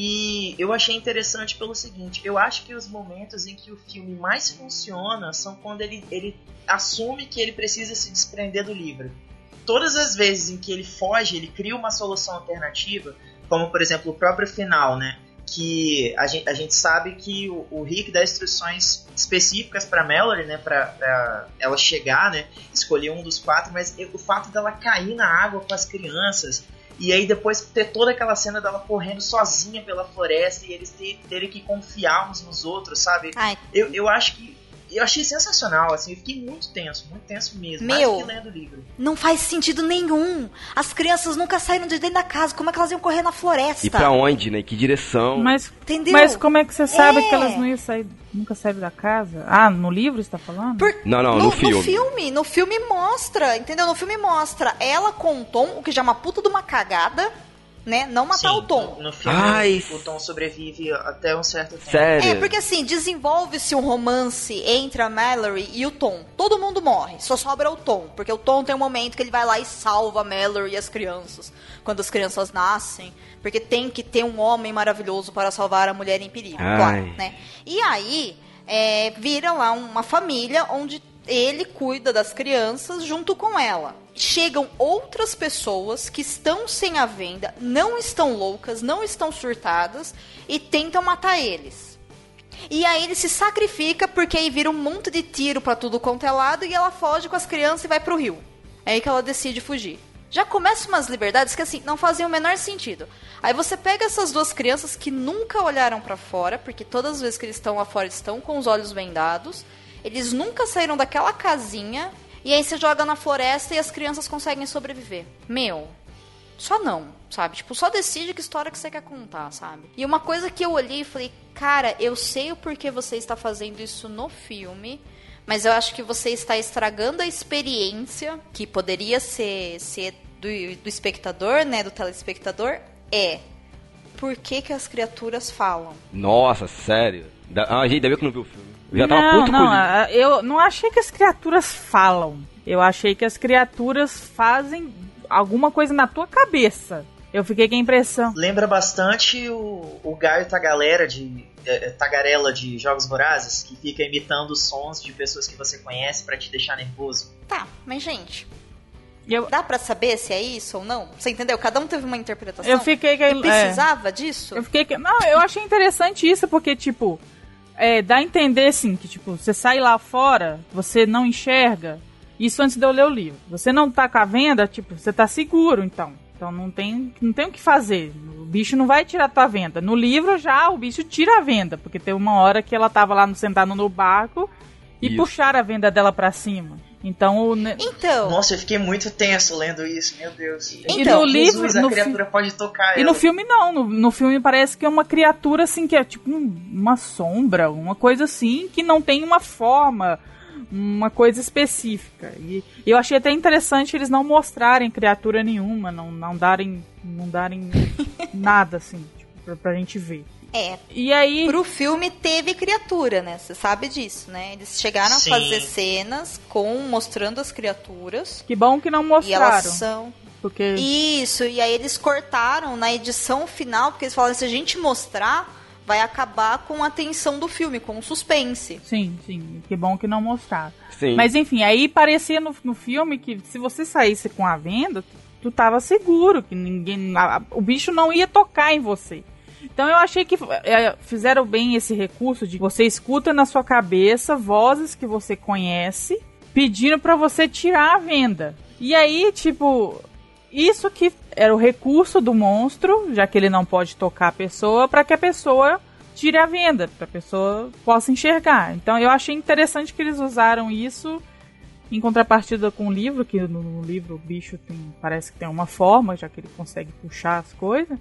E eu achei interessante pelo seguinte: eu acho que os momentos em que o filme mais funciona são quando ele, ele assume que ele precisa se desprender do livro. Todas as vezes em que ele foge, ele cria uma solução alternativa, como por exemplo o próprio final, né? Que a gente, a gente sabe que o, o Rick dá instruções específicas para Mallory, né? Para ela chegar, né? Escolher um dos quatro, mas o fato dela cair na água com as crianças E aí depois ter toda aquela cena dela correndo sozinha pela floresta e eles ter- terem que confiar uns nos outros, sabe? Ai, Eu, eu acho que. Eu achei sensacional, assim, eu fiquei muito tenso, muito tenso mesmo. Meu. Mais que lendo o livro. não faz sentido nenhum. As crianças nunca saíram de dentro da casa. Como é que elas iam correr na floresta? E pra onde, né? Que direção? Mas, Entendeu? mas como é que você sabe É. que elas não iam sair, nunca saíram da casa? Ah, no livro você tá falando? Por- Não, não, no filme. No filme, no filme mostra, entendeu? No filme mostra ela com o Tom, o que já é uma puta de uma cagada, né? Não matar Sim, o Tom. No, no filme, Ai. o Tom sobrevive até um certo tempo. Sério? É, porque assim, desenvolve-se um romance entre a Mallory e o Tom. Todo mundo morre, só sobra o Tom. Porque o Tom tem um momento que ele vai lá e salva a Mallory e as crianças. Quando as crianças nascem. Porque tem que ter um homem maravilhoso para salvar a mulher em perigo, Ai. claro, né? E aí, é, vira lá uma família onde ele cuida das crianças junto com ela. Chegam outras pessoas que estão sem a venda, não estão loucas, não estão surtadas e tentam matar eles. E aí ele se sacrifica porque aí vira um monte de tiro pra tudo quanto é lado e ela foge com as crianças e vai pro rio. É aí que ela decide fugir. Já começa umas liberdades que assim não fazem o menor sentido. Aí você pega essas duas crianças que nunca olharam pra fora, porque todas as vezes que eles estão lá fora estão com os olhos vendados. Eles nunca saíram daquela casinha e aí você joga na floresta e as crianças conseguem sobreviver. Meu, só não, sabe? Tipo, só decide que história que você quer contar, sabe? E uma coisa que eu olhei e falei, cara, eu sei o porquê você está fazendo isso no filme, mas eu acho que você está estragando a experiência, que poderia ser, ser do, do espectador, né? Do telespectador, é. Por que, que as criaturas falam? Nossa, sério? Da... Ah, gente, ainda bem que não viu o filme. Eu já tava não, puto não, com eu não achei que as criaturas falam. Eu achei que as criaturas fazem alguma coisa na tua cabeça. Eu fiquei com a impressão. Lembra bastante o, o Gaio Tagalera de é, é, Tagarela de Jogos Vorazes, que fica imitando os sons de pessoas que você conhece pra te deixar nervoso. Tá, mas gente, Eu, dá pra saber se é isso ou não? Você entendeu? Cada um teve uma interpretação. eu fiquei com a, E precisava disso? Eu fiquei. que- Não, eu achei interessante isso, porque, tipo, é, dá a entender, assim, que, tipo, você sai lá fora, você não enxerga. Isso antes de eu ler o livro. Você não tá com a venda, tipo, você tá seguro, então. Então não tem, não tem o que fazer. O bicho não vai tirar tua venda. No livro já o bicho tira a venda, porque tem uma hora que ela tava lá no, sentada no barco e Isso. puxaram a venda dela pra cima. Então o. ne- Então, Nossa, eu fiquei muito tenso lendo isso, meu Deus. Então, no Jesus, livro- a no criatura pode tocar E ela. no filme não, no, no filme parece que é uma criatura assim, que é tipo um- uma sombra, uma coisa assim, que não tem uma forma, uma coisa específica. E eu achei até interessante eles não mostrarem criatura nenhuma, não, não darem, não darem (laughs) nada assim, tipo, pra, pra gente ver. É, E aí, pro filme teve criatura, né? Você sabe disso, né? Eles chegaram Sim. a fazer cenas com mostrando as criaturas. que bom que não E elas mostraram, são. porque Isso, e aí eles cortaram na edição final, porque eles falaram: se a gente mostrar, vai acabar com a tensão do filme, com o suspense. sim, sim, que bom que não mostraram. Sim. Mas enfim, aí parecia no, no filme que se você saísse com a venda, tu, tu tava seguro, que ninguém. a- o bicho não ia tocar em você. Então eu achei que é, fizeram bem esse recurso de você escuta na sua cabeça vozes que você conhece pedindo pra você tirar a venda. E aí, tipo, isso que era o recurso do monstro, já que ele não pode tocar a pessoa, pra que a pessoa tire a venda, pra pessoa possa enxergar. Então eu achei interessante que eles usaram isso em contrapartida com o livro, que no, no livro o bicho tem, parece que tem uma forma, já que ele consegue puxar as coisas.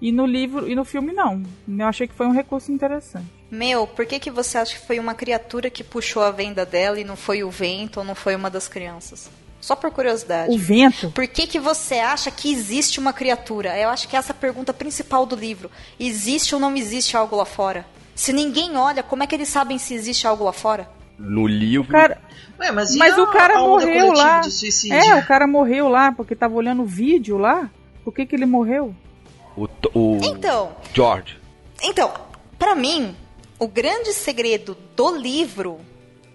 E no livro e no filme não. Eu achei que foi um recurso interessante. Meu, por que, que você acha que foi uma criatura que puxou a venda dela e não foi o vento ou não foi uma das crianças? Só por curiosidade. O vento. Por que, que você acha que existe uma criatura? Eu acho que essa é a pergunta principal do livro. Existe ou não existe algo lá fora? Se ninguém olha, como é que eles sabem se existe algo lá fora? No livro. Cara, Ué, mas e mas a- o cara morreu lá. É, o cara morreu lá porque tava olhando o vídeo lá. Por que, que ele morreu? O, o Então, George. Então, pra mim, o grande segredo do livro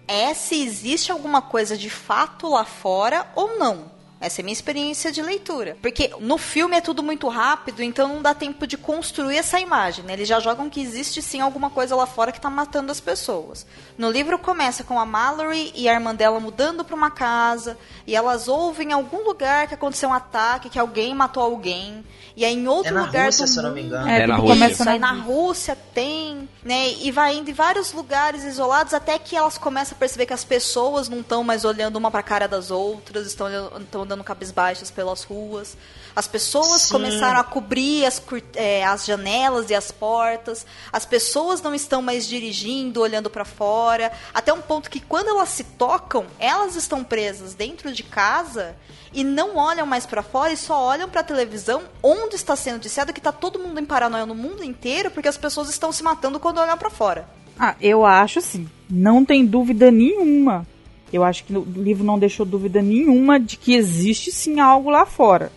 é se existe alguma coisa de fato lá fora ou não. Essa é a minha experiência de leitura. Porque no filme é tudo muito rápido, então não dá tempo de construir essa imagem. Né? Eles já jogam que existe sim alguma coisa lá fora que tá matando as pessoas. No livro começa com a Mallory e a irmã dela mudando para uma casa, e elas ouvem em algum lugar que aconteceu um ataque, que alguém matou alguém. E aí em outro É na lugar Rússia, do se eu não mundo, me engano. É, É na Rússia. começa na na Rússia tem, né? E vai indo em vários lugares isolados até que elas começam a perceber que as pessoas não estão mais olhando uma pra cara das outras, estão estão andando cabisbaixas pelas ruas. As pessoas Sim. começaram a cobrir as, é, as janelas e as portas. As pessoas não estão mais dirigindo, olhando pra fora. Até um ponto que quando elas se tocam, elas estão presas dentro de casa e não olham mais pra fora e só olham pra televisão onde está sendo dissado que tá todo mundo em paranoia no mundo inteiro porque as pessoas estão se matando quando olham pra fora. Ah, eu acho sim. Não tem dúvida nenhuma. Eu acho que o livro não deixou dúvida nenhuma de que existe sim algo lá fora.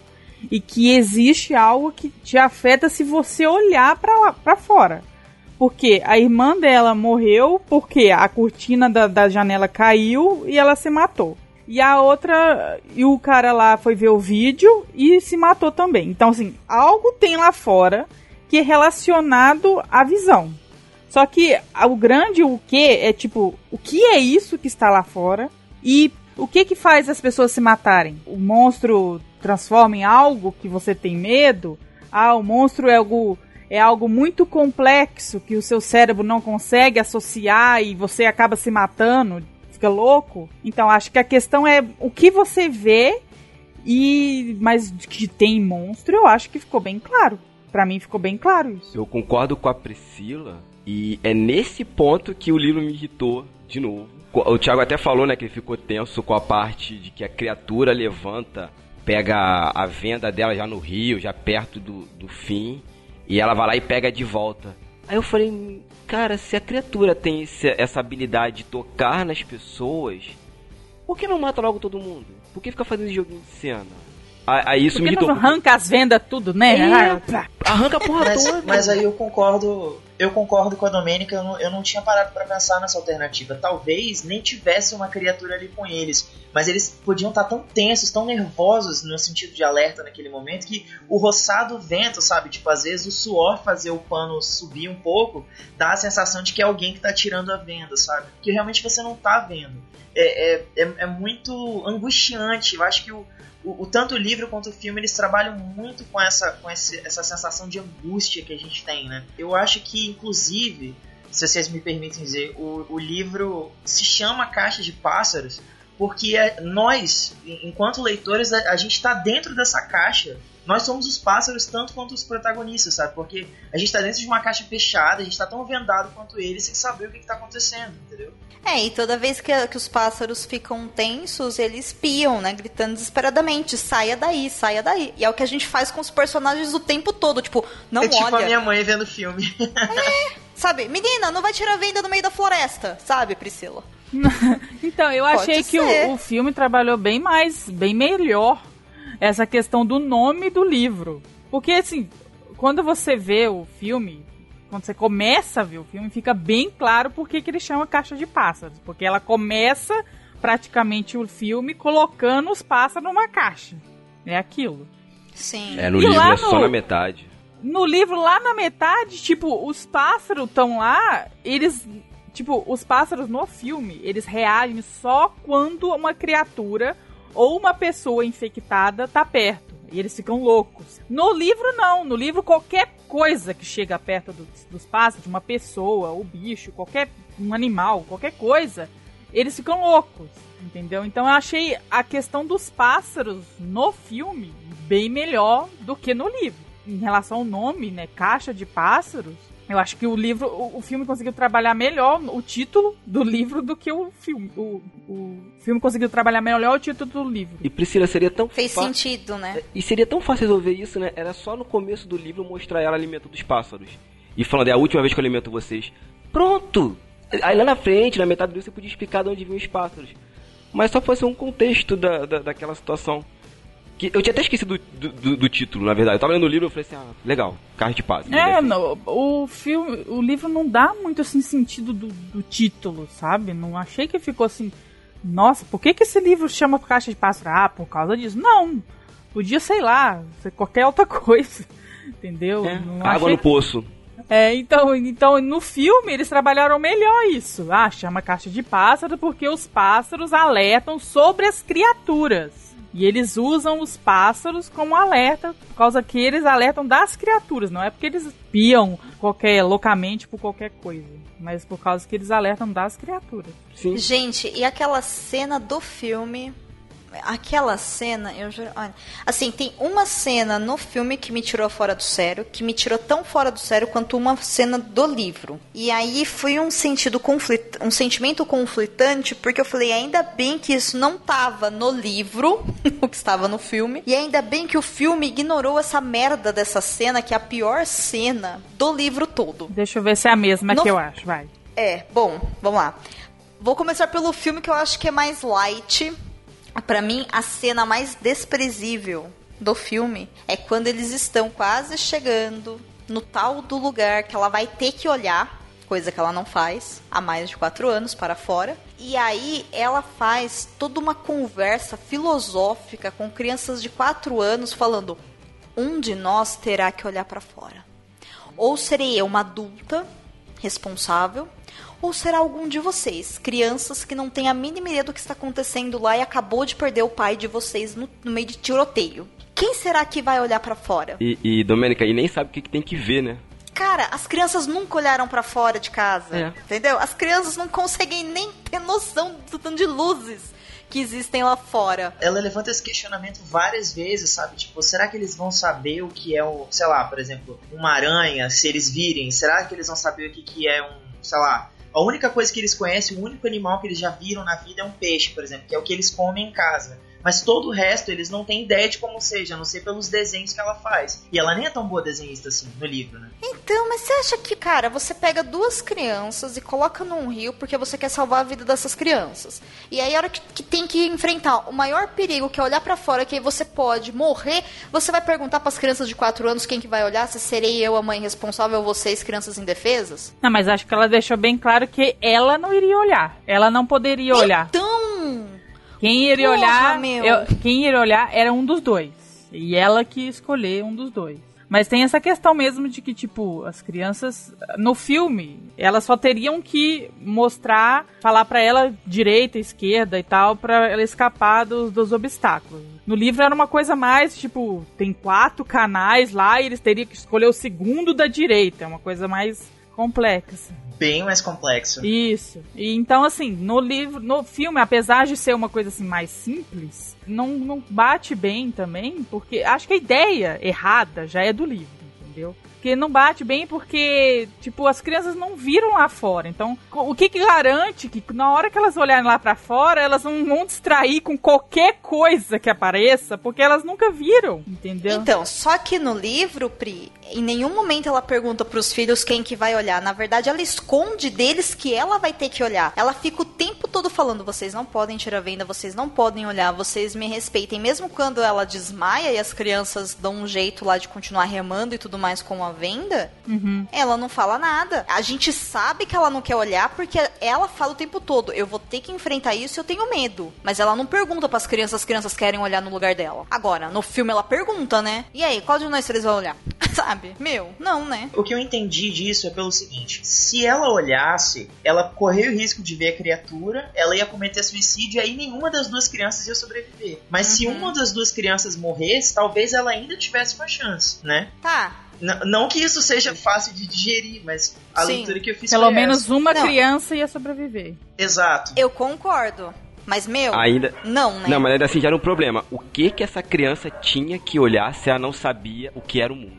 E que existe algo que te afeta se você olhar pra fora. Porque a irmã dela morreu porque a cortina da, da janela caiu e ela se matou. E a outra, e o cara lá foi ver o vídeo e se matou também. Então, assim, algo tem lá fora que é relacionado à visão. Só que o grande o que é tipo, o que é isso que está lá fora e o que que faz as pessoas se matarem? O monstro transforma em algo que você tem medo? Ah, o monstro é algo é algo muito complexo que o seu cérebro não consegue associar e você acaba se matando, fica louco. Então acho que a questão é o que você vê e mas que tem monstro, eu acho que ficou bem claro. Pra mim ficou bem claro isso. Eu concordo com a Priscila e é nesse ponto que o livro me irritou de novo. O Thiago até falou, né, que ele ficou tenso com a parte de que a criatura levanta, pega a, venda dela já no rio, já perto do, do fim, e ela vai lá e pega de volta. Aí eu falei, cara, se a criatura tem esse- essa habilidade de tocar nas pessoas, por que não mata logo todo mundo? Por que fica fazendo joguinho de cena? Aí, isso Por me irritou. arranca as vendas tudo, né? É. Arranca a porra Mas, toda. mas aí eu concordo, eu concordo com a Domênica, eu não, eu não tinha parado pra pensar nessa alternativa. Talvez nem tivesse uma criatura ali com eles, mas eles podiam estar tão tensos, tão nervosos no sentido de alerta naquele momento que o roçar do vento, sabe? Tipo, às vezes o suor fazer o pano subir um pouco, dá a sensação de que é alguém que tá tirando a venda, sabe? Que realmente você não tá vendo. É, é, é, é muito angustiante. Eu acho que o, o, o- tanto o livro quanto o filme eles trabalham muito com essa com esse, essa sensação de angústia que a gente tem, né? Eu acho que inclusive, se vocês me permitem dizer, o, o livro se chama Caixa de Pássaros porque é- nós, en- enquanto leitores, a, gente está dentro dessa caixa. Nós somos os pássaros tanto quanto os protagonistas, sabe? Porque a gente está dentro de uma caixa fechada, a gente está tão vendado quanto eles sem saber o que está acontecendo, entendeu? É, e toda vez que, que os pássaros ficam tensos, eles piam, né? Gritando desesperadamente: saia daí, saia daí. E é o que a gente faz com os personagens o tempo todo. Tipo, não é tipo a olha. minha mãe vendo filme. Sabe, menina, não vai tirar venda no meio da floresta, sabe, Priscila? (laughs) Então, eu Pode achei que ser. o, o filme trabalhou bem mais, bem melhor essa questão do nome do livro. Porque, assim, quando você vê o filme, quando você começa a ver o filme, fica bem claro por que que ele chama Caixa de Pássaros. Porque ela começa praticamente o filme colocando os pássaros numa caixa. É aquilo. Sim. É, no E livro lá é só no- na metade. No livro, lá na metade, tipo, os pássaros estão lá, eles. Tipo, os pássaros no filme, eles reagem só quando uma criatura ou uma pessoa infectada tá perto. E eles ficam loucos. No livro, não. No livro, qualquer coisa que chega perto dos, dos pássaros, uma pessoa, ou bicho, qualquer um animal, qualquer coisa, eles ficam loucos. Entendeu? Então eu achei a questão dos pássaros no filme bem melhor do que no livro em relação ao nome, né, Caixa de Pássaros, eu acho que o livro, o, o filme conseguiu trabalhar melhor o título do livro do que o filme. O, o filme conseguiu trabalhar melhor o título do livro. E Priscila, seria tão Fez fa- sentido, né? E seria tão fácil resolver isso, né? Era só no começo do livro mostrar ela alimentando os pássaros. E falando, é a última vez que eu alimento vocês. Pronto! Aí lá na frente, na metade do livro, você podia explicar de onde vinham os pássaros. Mas só fosse um contexto da, da, daquela situação. Que eu tinha até esquecido do, do, do título, na verdade. Eu tava lendo o livro e falei assim, ah, legal, carro de pássaros. É, não, o filme, o livro não dá muito assim sentido do, do título, sabe? Não achei que ficou assim Nossa, por que, que esse livro chama Caixa de Pássaro? Ah, por causa disso. Não. Podia, sei lá, ser qualquer outra (laughs) coisa. Entendeu? É, água achei- no poço. É, então, então, no filme eles trabalharam melhor isso. Ah, chama caixa de pássaro porque os pássaros alertam sobre as criaturas. E eles usam os pássaros como alerta, por causa que eles alertam das criaturas, não é porque eles piam qualquer loucamente por qualquer coisa, mas por causa que eles alertam das criaturas. Sim. Gente, e aquela cena do filme. Aquela cena, eu juro. Olha, assim, tem uma cena no filme que me tirou fora do sério, que me tirou tão fora do sério quanto uma cena do livro. E aí foi um sentido conflit, um sentimento conflitante, porque eu falei, ainda bem que isso não tava no livro, (laughs) o que estava no filme, e ainda bem que o filme ignorou essa merda dessa cena, que é a pior cena do livro todo. Deixa eu ver se é a mesma No- que eu acho, vai. É, bom, vamos lá. Vou começar pelo filme que eu acho que é mais light. Pra mim, a cena mais desprezível do filme é quando eles estão quase chegando no tal do lugar que ela vai ter que olhar, coisa que ela não faz há mais de quatro anos para fora. E aí ela faz toda uma conversa filosófica com crianças de quatro anos falando: um de nós terá que olhar para fora. Ou serei eu uma adulta responsável, ou será algum de vocês, crianças que não têm a mínima ideia do que está acontecendo lá e acabou de perder o pai de vocês no, no meio de tiroteio? Quem será que vai olhar pra fora? E, e Domênica, e nem sabe o que, que tem que ver, né? Cara, as crianças nunca olharam pra fora de casa, É. entendeu? As crianças não conseguem nem ter noção do tanto de luzes que existem lá fora. Ela levanta esse questionamento várias vezes, sabe? Tipo, será que eles vão saber o que é um, sei lá, por exemplo, uma aranha, se eles virem? Será que eles vão saber o que, que é um, sei lá, a única coisa que eles conhecem, o único animal que eles já viram na vida é um peixe, por exemplo, que é o que eles comem em casa. Mas todo o resto eles não têm ideia de como seja, a não ser pelos desenhos que ela faz. E ela nem é tão boa desenhista assim no livro, né? Então, mas você acha que, cara, você pega duas crianças e coloca num rio porque você quer salvar a vida dessas crianças. E aí, a hora que, que tem que enfrentar o maior perigo, que é olhar pra fora, que aí você pode morrer, você vai perguntar pras crianças de 4 anos quem que vai olhar, se serei eu a mãe responsável ou vocês, crianças indefesas? Não, mas acho que ela deixou bem claro que ela não iria olhar. Ela não poderia olhar. Então, Quem iria Porra, olhar, eu- quem iria olhar era um dos dois. E ela que escolher um dos dois. Mas tem essa questão mesmo de que, tipo, as crianças, no filme, elas só teriam que mostrar, falar pra ela direita, esquerda e tal, pra ela escapar dos, dos obstáculos. No livro era uma coisa mais, tipo, tem quatro canais lá e eles teriam que escolher o segundo da direita. É uma coisa mais complexa. Bem mais complexo. Isso. E então, assim, no livro, no filme, apesar de ser uma coisa assim mais simples, não, não bate bem também, porque acho que a ideia errada já é do livro, entendeu? Porque não bate bem porque, tipo, as crianças não viram lá fora. Então, o que, que garante que na hora que elas olharem lá pra fora, elas não vão distrair com qualquer coisa que apareça, porque elas nunca viram, entendeu? Então, só que no livro, Pri, em nenhum momento ela pergunta pros filhos quem que vai olhar. Na verdade, ela esconde deles que ela vai ter que olhar. Ela fica o tempo todo falando: vocês não podem tirar venda, vocês não podem olhar, vocês me respeitem. Mesmo quando ela desmaia e as crianças dão um jeito lá de continuar remando e tudo mais com a venda, Uhum. ela não fala nada. A gente sabe que ela não quer olhar porque ela fala o tempo todo: eu vou ter que enfrentar isso e eu tenho medo. Mas ela não pergunta pras crianças, as crianças querem olhar no lugar dela. Agora, no filme ela pergunta, né? E aí, qual de nós três vai olhar? (laughs) Sabe? Meu, não, né? O que eu entendi disso é pelo seguinte: se ela olhasse, ela corria o risco de ver a criatura, ela ia cometer suicídio e aí nenhuma das duas crianças ia sobreviver. Mas se Uhum. uma das duas crianças morresse, talvez ela ainda tivesse uma chance, né? Tá. Não que isso seja fácil de digerir, mas a Sim. leitura que eu fiz Pelo foi menos essa. uma Não. criança ia sobreviver. Exato. Eu concordo. Mas, meu, Ainda. não, né? Não, mas ainda assim já era um problema. O que que essa criança tinha que olhar se ela não sabia o que era o mundo?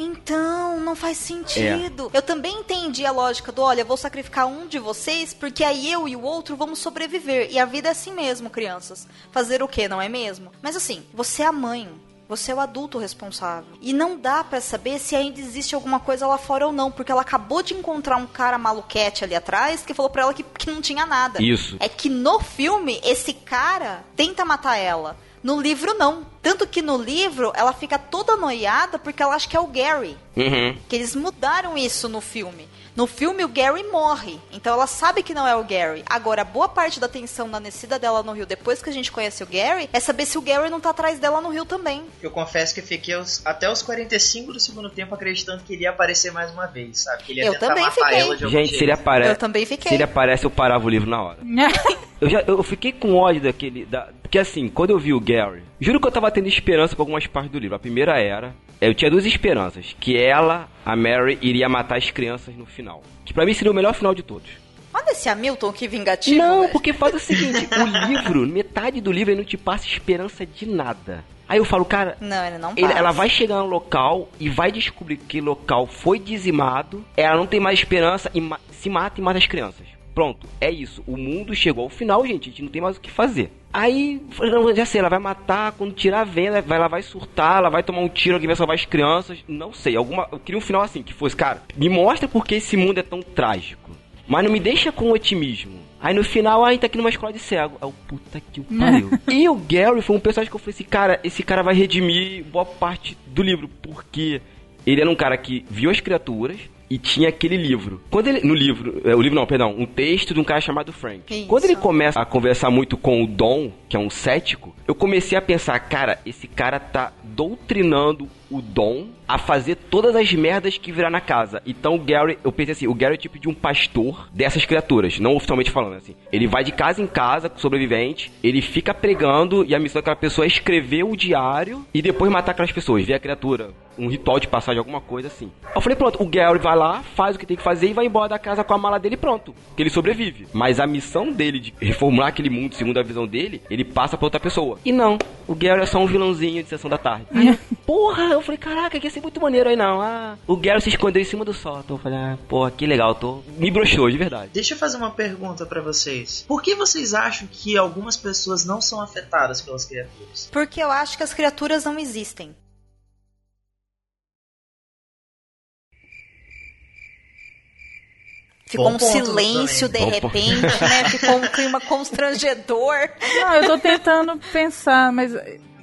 Então, não faz sentido. Eu também entendi a lógica do, olha, eu vou sacrificar um de vocês, porque aí eu e o outro vamos sobreviver. E a vida é assim mesmo, crianças. Fazer o quê, não é mesmo? Mas assim, você é a mãe. Você é o adulto responsável. E não dá pra saber se ainda existe alguma coisa lá fora ou não, porque ela acabou de encontrar um cara maluquete ali atrás que falou pra ela que, que não tinha nada. Isso. É que no filme, esse cara tenta matar ela. No livro, não. Tanto que no livro, ela fica toda noiada porque ela acha que é o Gary. Uhum. Que eles mudaram isso no filme. No filme, o Gary morre. Então ela sabe que não é o Gary. Agora, boa parte da atenção da descida dela no rio, depois que a gente conhece o Gary, é saber se o Gary não tá atrás dela no rio também. Eu confesso que eu fiquei os- até os 45 do segundo tempo acreditando que ele ia aparecer mais uma vez, sabe? Que ele ia Eu tentar também matar fiquei. ela de algum Gente, se ele jeito. aparece. Eu também fiquei. Se ele aparece, eu parava o livro na hora. (laughs) Eu, já, eu fiquei com ódio daquele. Da, porque assim, quando eu vi o Gary, juro que eu tava tendo esperança com algumas partes do livro. A primeira era. Eu tinha duas esperanças. Que ela, a Mary, iria matar as crianças no final. Que pra mim seria o melhor final de todos. Olha esse Hamilton, que vingativo. Não, velho. porque faz o seguinte: (laughs) o livro, metade do livro, ele não te passa esperança de nada. Aí eu falo, cara, Não, ele não ele- ela vai chegar no local e vai descobrir que o local foi dizimado, ela não tem mais esperança e ma- se mata e mata as crianças. Pronto, é isso. O mundo chegou ao final, gente. A gente não tem mais o que fazer. Aí, já sei, ela vai matar, quando tirar a venda, vai, ela vai surtar, ela vai tomar um tiro, alguém vai salvar as crianças. Não sei, alguma. Eu queria um final assim, que fosse, cara, me mostra porque esse mundo é tão trágico. Mas não me deixa com otimismo. Aí no final, ai, tá aqui numa escola de cego. É o puta que o pariu. e o Gary foi um personagem que eu falei assim, cara, esse cara vai redimir boa parte do livro, porque ele era um cara que viu as criaturas e tinha aquele livro. Quando ele. No livro. é, O livro não, perdão. Um texto de um cara chamado Frank. Isso. Quando ele começa a conversar muito com o Dom, que é um cético, eu comecei a pensar, cara, esse cara tá doutrinando o Dom a fazer todas as merdas que virar na casa. Então o Gary, eu pensei assim, o Gary é tipo de um pastor dessas criaturas, não oficialmente falando assim. Ele vai de casa em casa com sobrevivente, ele fica pregando e a missão daquela pessoa é escrever o diário e depois matar aquelas pessoas, ver a criatura, um ritual de passagem, alguma coisa assim. Eu falei, pronto, o Gary vai lá, faz o que tem que fazer e vai embora da casa com a mala dele pronto. Que ele sobrevive. Mas a missão dele de reformular aquele mundo segundo a visão dele, ele passa pra outra pessoa. E não, o Gary é só um vilãozinho de sessão da tarde. Eu, porra, eu falei, caraca, que ia ser muito maneiro aí não. Ah, o Gary se escondeu em cima do sótão. Eu falei, ah, porra, que legal, tô. Me broxou, de verdade. Deixa eu fazer uma pergunta pra vocês. Por que vocês acham que algumas pessoas não são afetadas pelas criaturas? Porque eu acho que as criaturas não existem. Ficou Bom um ponto, silêncio também. de Bom ponto. repente, né? Ficou um clima constrangedor. Não, eu tô tentando pensar, mas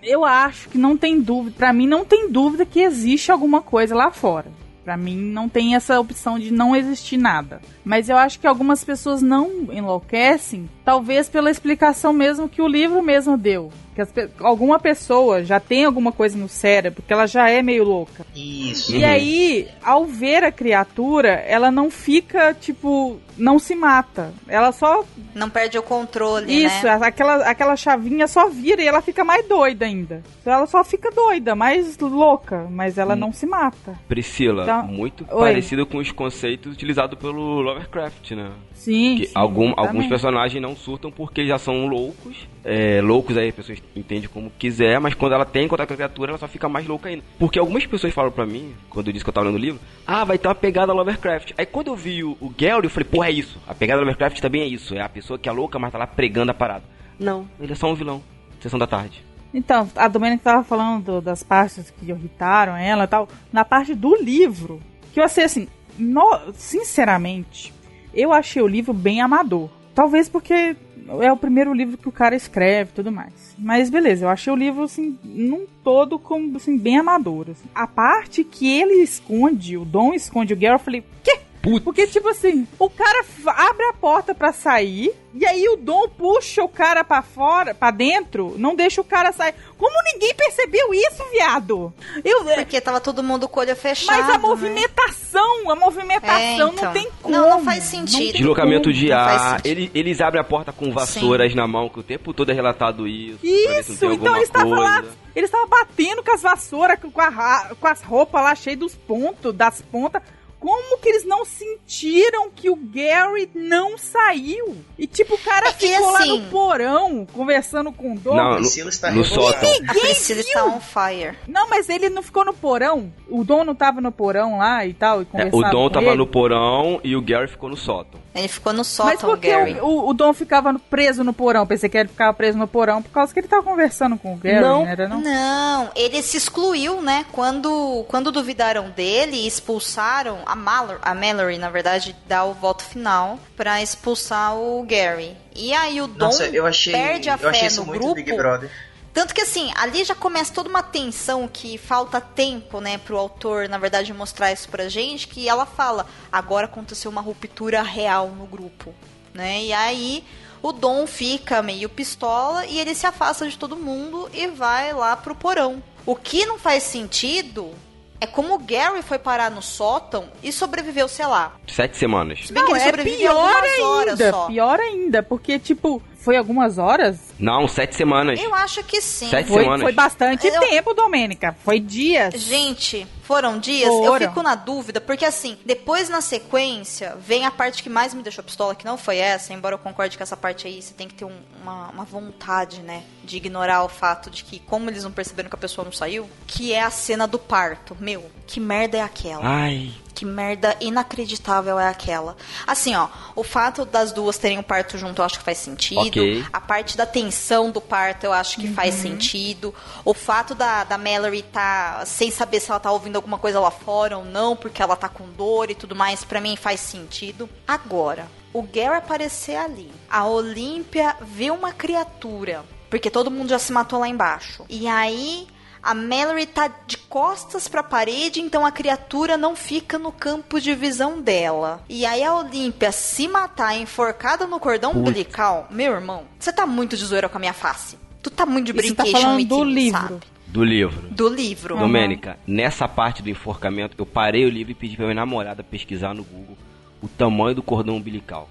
eu acho que não tem dúvida. Pra mim, não tem dúvida que existe alguma coisa lá fora. Pra mim, não tem essa opção de não existir nada. Mas eu acho que algumas pessoas não enlouquecem, talvez pela explicação mesmo que o livro mesmo deu. Que as alguma pessoa já tem alguma coisa no cérebro, que ela já é meio louca. Isso. E aí, ao ver a criatura, ela não fica, tipo, não se mata. Ela só. Não perde o controle, Isso, né? aquela, aquela chavinha só vira e ela fica mais doida ainda. Ela só fica doida, mais louca, mas ela Hum. não se mata. Priscila, Então, muito oi. parecido com os conceitos utilizados pelo Lovecraft, né? Sim. Sim, algum- alguns personagens não surtam porque já são loucos. É, loucos aí a pessoa entende como quiser, mas quando ela tem contato com a criatura, ela só fica mais louca ainda. Porque algumas pessoas falam pra mim, quando eu disse que eu tava lendo o livro, ah, vai ter uma pegada Lovecraft. Aí quando eu vi o, o Gary, eu falei, pô, é isso. A pegada Lovecraft também é isso. É a pessoa que é louca, mas tá lá pregando a parada. Não, ele é só um vilão. Sessão da tarde. Então, a Domênica tava falando do- das partes que irritaram ela e tal. Na parte do livro, que eu achei assim, no- sinceramente, eu achei o livro bem amador. Talvez porque é o primeiro livro que o cara escreve e tudo mais. Mas beleza, eu achei o livro, assim, num todo, como, assim, bem amador. assim. A parte que ele esconde, o Dom esconde o Gary, eu falei, quê? Putz. Porque, tipo assim, o cara abre a porta pra sair, e aí o Dom puxa o cara pra fora, pra dentro, não deixa o cara sair. Como ninguém percebeu isso, viado? Eu, é, Porque tava todo mundo com o olho fechado. mas a né? movimentação, a movimentação É, então. não tem como. Não, não faz sentido. tem Deslocamento como. de não ar, sentido. ele- eles abrem a porta com vassouras na mão, que o tempo todo é relatado isso. não Isso, então eles estavam lá, eles estavam batendo com as vassouras, com, a com as roupas lá cheias dos pontos, das pontas. Como que eles não sentiram que o Gary não saiu? E tipo, o cara É que ficou lá assim- no porão conversando com o Dom. Não, Priscila está no sótão. A Priscila está on fire. Não, mas ele não ficou no porão. O Dom não tava no porão lá e tal, e É, o Dom com tava ele. no porão e o Gary ficou no sótão. Ele ficou no Mas sótão, por que Gary. o, o, o Dom ficava no- preso no porão? Pensei que ele ficava preso no porão por causa que ele tava conversando com o Gary, Não. não era não? Não, ele se excluiu, né? Quando, quando duvidaram dele e expulsaram a Mallory, a Mallory, na verdade, dá o voto final pra expulsar o Gary. E aí o Dom Nossa, eu achei, perde a eu achei fé isso no muito grupo. Big Brother. Tanto que assim, ali já começa toda uma tensão que falta tempo, né, pro autor, na verdade, mostrar isso pra gente, que ela fala, agora aconteceu uma ruptura real no grupo, né? E aí o Dom fica meio pistola e ele se afasta de todo mundo e vai lá pro porão. O que não faz sentido é como o Gary foi parar no sótão e sobreviveu, sei lá. Sete semanas. Se bem que Não, ele é sobreviveu pior algumas horas ainda, só. pior ainda, porque, tipo, foi algumas horas? Não, sete semanas. Eu acho que sim. Sete Foi, semanas. foi bastante Eu- tempo, Domênica. Foi dias. Gente, foram dias? Eu Foram. fico na dúvida, porque assim, depois na sequência, vem a parte que mais me deixou pistola, que não foi essa, embora eu concorde que essa parte aí você tem que ter um- uma, uma vontade, né, de ignorar o fato de que, como eles não perceberam que a pessoa não saiu, que é a cena do parto. Meu, que merda é aquela? Ai, Que merda inacreditável é aquela. Assim, ó, o fato das duas terem o parto junto eu acho que faz sentido. Ok. A parte da tensão do parto eu acho que faz sentido. O fato da, da Mallory tá sem saber se ela tá ouvindo alguma coisa lá fora ou não, porque ela tá com dor e tudo mais, pra mim faz sentido. Agora, o Gary aparecer ali, a Olímpia vê uma criatura, porque todo mundo já se matou lá embaixo. E aí a Mallory tá de costas pra parede, então a criatura não fica no campo de visão dela. E aí a Olímpia se matar enforcada no cordão Putz. umbilical, meu irmão, você tá muito de zoeira com a minha face. Tu tá muito de E você tá falando do livro. sabe? do livro. Do livro. Domênica, nessa parte do enforcamento, eu parei o livro e pedi pra minha namorada pesquisar no Google o tamanho do cordão umbilical.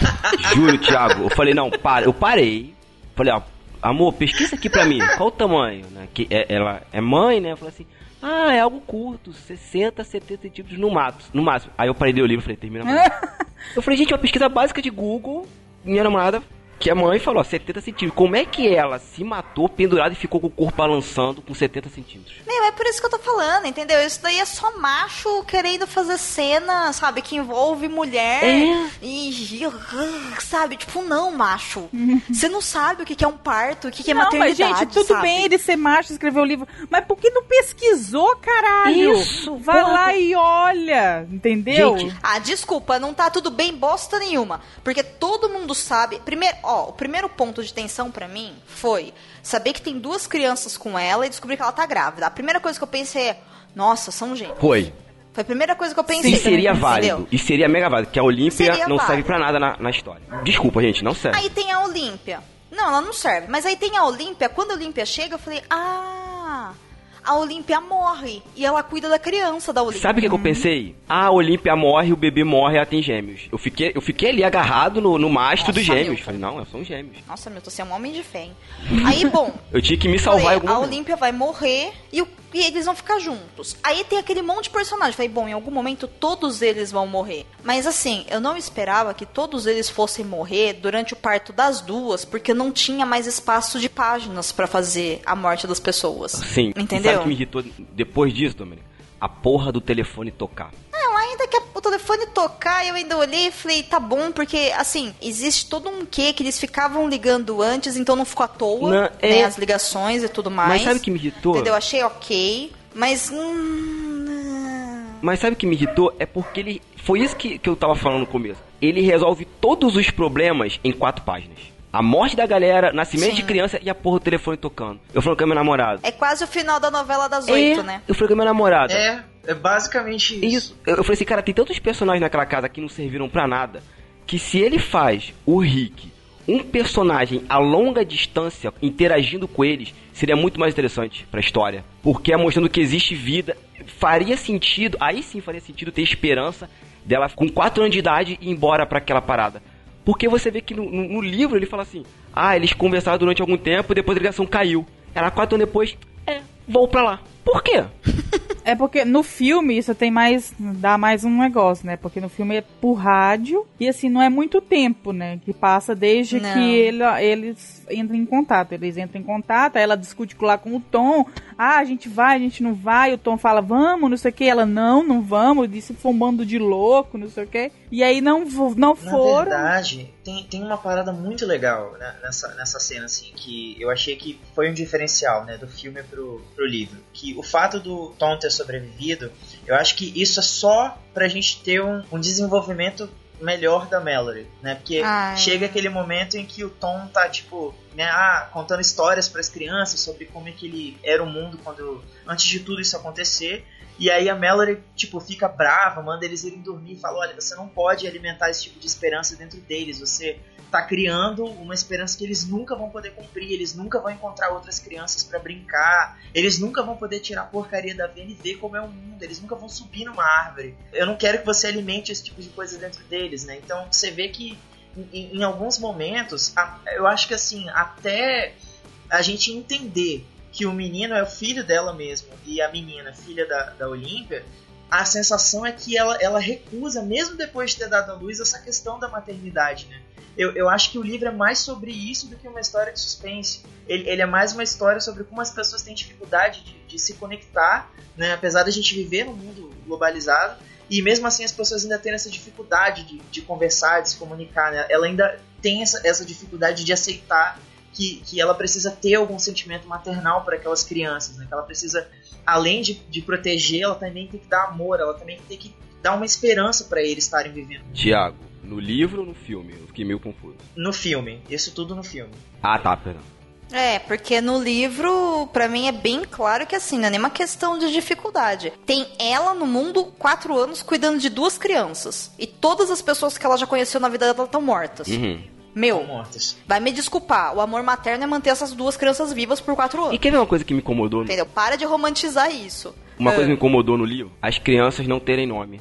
(laughs) Juro, Thiago. Eu falei, não, para. Eu parei. Falei, ó, amor, pesquisa aqui pra mim. Qual o tamanho? Né? Que é- ela é mãe, né? Eu falei assim, ah, é algo curto, 60, 70 centímetros no, mato, no máximo. Aí eu parei de ler o livro e falei, termina amanhã. (laughs) Eu falei, gente, uma pesquisa básica de Google. Minha namorada, que é mãe, falou, ó, 70 centímetros. Como é que ela se matou pendurada e ficou com o corpo balançando com 70 centímetros? Meu, é por isso que eu tô falando, entendeu? Isso daí é só macho querendo fazer cena, sabe, que envolve mulher É. e. Sabe, tipo, não, macho. (laughs) Você não sabe o que que é um parto, o que que é não, mas maternidade. gente, tudo sabe? bem ele ser macho, escrever o livro, mas por que não pesquisou, caralho? Isso, Vai porra. lá e olha, entendeu? Gente, Ah, desculpa, não tá tudo bem bosta nenhuma. Porque todo mundo sabe. Primeiro, ó, o primeiro ponto de tensão pra mim foi saber que tem duas crianças com ela e descobrir que ela tá grávida. A primeira coisa que eu pensei é, nossa, são gêmeos. Foi. Foi a primeira coisa que eu pensei. E seria entendeu? válido. E seria mega válido. Que a Olímpia Seria não serve válido. pra nada na, na história. Desculpa, gente, não serve. Aí tem a Olímpia. Não, ela não serve. Mas aí tem a Olímpia. Quando a Olímpia chega, eu falei, ah, a Olímpia morre. E ela cuida da criança da Olímpia. Sabe o que, eu pensei? A Olímpia morre, o bebê morre, ela tem gêmeos. Eu fiquei, eu fiquei ali agarrado no, no mastro dos gêmeos. Milton. Falei, não, são gêmeos. Nossa, meu, você é um homem de fé, hein? Aí, bom, (laughs) Eu tinha que me salvar em Falei, a. Olímpia vai morrer e, o- e eles vão ficar juntos. Aí tem aquele monte de personagem. Falei, bom, em algum momento todos eles vão morrer. Mas assim, eu não esperava que todos eles fossem morrer durante o parto das duas, porque não tinha mais espaço de páginas pra fazer a morte das pessoas. Sim. Entendeu? Sabe o que me irritou depois disso, Domênico? A porra do telefone tocar. Não, ainda que o telefone tocar, eu ainda olhei e falei, tá bom, porque, assim, existe todo um quê que eles ficavam ligando antes, então não ficou à toa, Não, né, é- as ligações e tudo mais. Mas sabe o que me irritou? Entendeu? Achei ok, mas... Hum, Mas sabe o que me irritou? É porque ele. Foi isso que, que eu tava falando no começo. Ele resolve todos os problemas em quatro páginas. A morte da galera, nascimento Sim. de criança e a porra do telefone tocando. Eu falei com a minha namorada. é quase o final da novela das oito, É, né? Eu falei com a minha namorada. É, é basicamente isso. Isso. Eu, eu falei assim, cara, tem tantos personagens naquela casa que não serviram pra nada, que se ele faz o Rick um personagem a longa distância interagindo com eles, seria muito mais interessante pra história. Porque é mostrando que existe vida. Faria sentido, aí sim faria sentido ter esperança dela com 4 anos de idade ir embora pra aquela parada. Porque você vê que no, no- livro ele fala assim: ah, eles conversaram durante algum tempo, depois a ligação caiu. Ela, quatro anos depois, é, vou pra lá. Por quê? É porque no filme isso tem mais. dá mais um negócio, né? Porque no filme é por rádio e assim, não é muito tempo, né? Que passa desde Não. que ele- eles entram em contato. Eles entram em contato, aí ela discute lá com o Tom. Ah, a gente vai, a gente não vai. O Tom fala, vamos, não sei o que. Ela, não, não vamos. Disse foi um bando de louco, não sei o que. E aí não, não Na foram. verdade, tem, tem uma parada muito legal né, nessa, nessa cena, assim, que eu achei que foi um diferencial, né, do filme pro, pro livro. Que o fato do Tom ter sobrevivido, eu acho que isso é só pra gente ter um, um desenvolvimento melhor da Mallory, né? Porque Ai. chega aquele momento em que o Tom tá, tipo, né, ah, contando histórias para as crianças sobre como é que ele era o mundo quando antes de tudo isso acontecer. E aí a Mallory, tipo, fica brava, manda eles irem dormir fala: olha, você não pode alimentar esse tipo de esperança dentro deles. Você tá criando uma esperança que eles nunca vão poder cumprir, eles nunca vão encontrar outras crianças para brincar, eles nunca vão poder tirar a porcaria da vena e ver como é o mundo, eles nunca vão subir numa árvore. Eu não quero que você alimente esse tipo de coisa dentro deles, né? Então você vê que em, alguns momentos, eu acho que assim, até a gente entender que o menino é o filho dela mesmo e a menina, filha da, da Olímpia, a sensação é que ela, ela recusa, mesmo depois de ter dado à luz, essa questão da maternidade, né? Eu, eu acho que o livro é mais sobre isso do que uma história de suspense. Ele, ele é mais uma história sobre como as pessoas têm dificuldade de, de se conectar, né? Apesar da gente viver num mundo globalizado, e mesmo assim as pessoas ainda têm essa dificuldade de, de conversar, de se comunicar, né? Ela ainda tem essa, essa dificuldade de aceitar que, que ela precisa ter algum sentimento maternal para aquelas crianças, né? Que ela precisa, além de, de proteger, ela também tem que dar amor, ela também tem que dar uma esperança para eles estarem vivendo. Tiago, no livro ou no filme? Eu fiquei meio confuso. No filme, isso tudo no filme. Ah, tá, perdão. É, porque no livro, pra mim, é bem claro que assim, não é nenhuma questão de dificuldade. Tem ela no mundo quatro anos cuidando de duas crianças. E todas as pessoas que ela já conheceu na vida dela estão mortas. Uhum. Meu, vai me desculpar. O amor materno é manter essas duas crianças vivas por quatro E anos. quer ver uma coisa que me incomodou? Entendeu? Para de romantizar isso. Uma É. coisa que me incomodou no livro? As crianças não terem nome.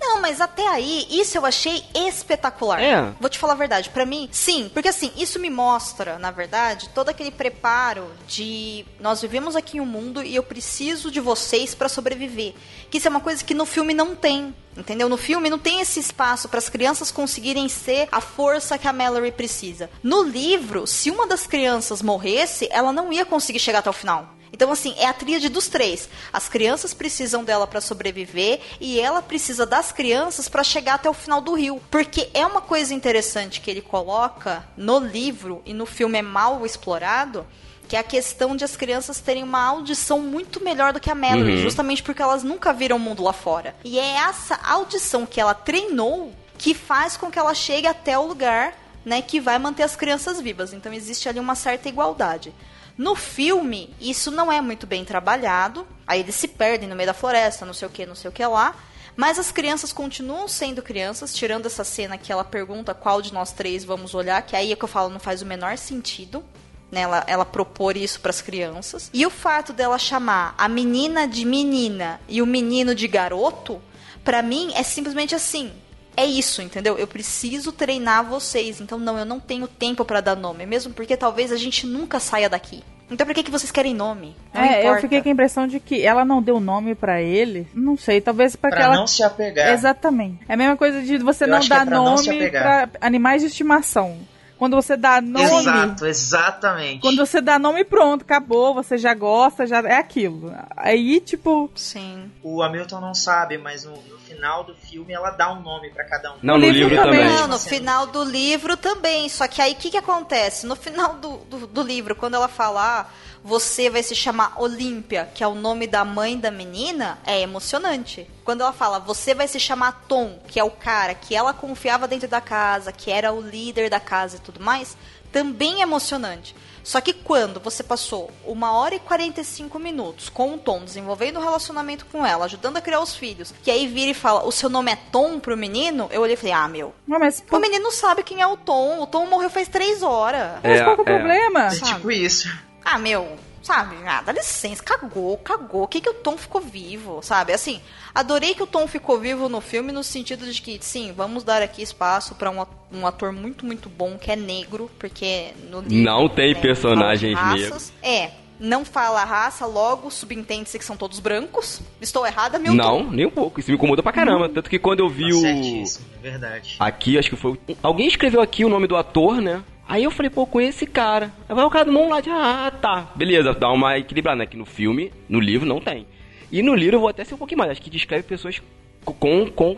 Não, mas até aí, isso eu achei espetacular. É. Vou te falar a verdade, pra mim, sim, porque assim, isso me mostra, na verdade, todo aquele preparo de nós vivemos aqui em um mundo e eu preciso de vocês pra sobreviver. Que isso é uma coisa que no filme não tem. Entendeu? No filme não tem esse espaço para as crianças conseguirem ser a força que a Mallory precisa. No livro, se uma das crianças morresse, ela não ia conseguir chegar até o final. Então, assim, é a tríade dos três. As crianças precisam dela para sobreviver e ela precisa das crianças para chegar até o final do rio. Porque é uma coisa interessante que ele coloca no livro e no filme é mal explorado. Que é a questão de as crianças terem uma audição muito melhor do que a Mallory, Uhum. justamente porque elas nunca viram o mundo lá fora. E é essa audição que ela treinou que faz com que ela chegue até o lugar né, que vai manter as crianças vivas. Então existe ali uma certa igualdade. No filme, isso não é muito bem trabalhado. Aí eles se perdem no meio da floresta, não sei o que, não sei o que lá. Mas as crianças continuam sendo crianças, tirando essa cena que ela pergunta qual de nós três vamos olhar, que aí é que eu falo, não faz o menor sentido. Né, ela, ela propor isso para as crianças. E o fato dela chamar a menina de menina e o menino de garoto, pra mim é simplesmente assim. É isso, entendeu? Eu preciso treinar vocês. Então, não, eu não tenho tempo pra dar nome. Mesmo porque talvez a gente nunca saia daqui. Então, por que, que vocês querem nome? Não é, eu importa. fiquei com a impressão de que ela não deu nome pra ele. Não sei, talvez pra que Pra ela. não se apegar. Exatamente. É a mesma coisa de você Eu não é dar se nome pra animais de estimação. Quando você dá nome. Exato, exatamente. Quando você dá nome, pronto, acabou, você já gosta, já é aquilo. Aí, tipo, Sim. O Hamilton não sabe, mas no, no final do filme ela dá um nome pra cada um. Não, No no livro livro também. também. Não, no final do livro também. Só que aí o que, que acontece? No final do, do, do livro, quando ela fala, ah, você vai se chamar Olímpia, que é o nome da mãe da menina, é emocionante. Quando ela fala, você vai se chamar Tom, que é o cara que ela confiava dentro da casa, que era o líder da casa e tudo mais, também é emocionante. Só que quando você passou uma hora e 45 minutos com o Tom desenvolvendo um relacionamento com ela, ajudando a criar os filhos, que aí vira e fala, o seu nome é Tom pro menino, eu olhei e falei, ah, meu, não, mas, o menino sabe quem é o Tom. O Tom morreu faz três horas. mas É, qual que é o é. problema? É tipo isso. Ah, meu, sabe? Ah, dá licença, cagou, cagou. O que que o Tom ficou vivo, sabe? Assim, adorei que o Tom ficou vivo no filme no sentido de que, sim, vamos dar aqui espaço pra um um ator muito, muito bom que é negro, porque no livro... Não tem né, personagens raças. É, não fala raça, logo subentende-se que são todos brancos. Estou errada, Milton? Não, nem um pouco. Isso me incomodou pra caramba. Tanto que quando eu vi Tá o. certíssimo, é verdade. Aqui, acho que foi. Alguém escreveu aqui o nome do ator, né? Aí eu falei, pô, conheço esse cara. Aí vai o cara do mão lá de, ah, tá. Beleza, dá uma equilibrada, né? Que no filme, no livro, não tem. E no livro eu vou até ser um pouquinho mais. Acho que descreve pessoas com, com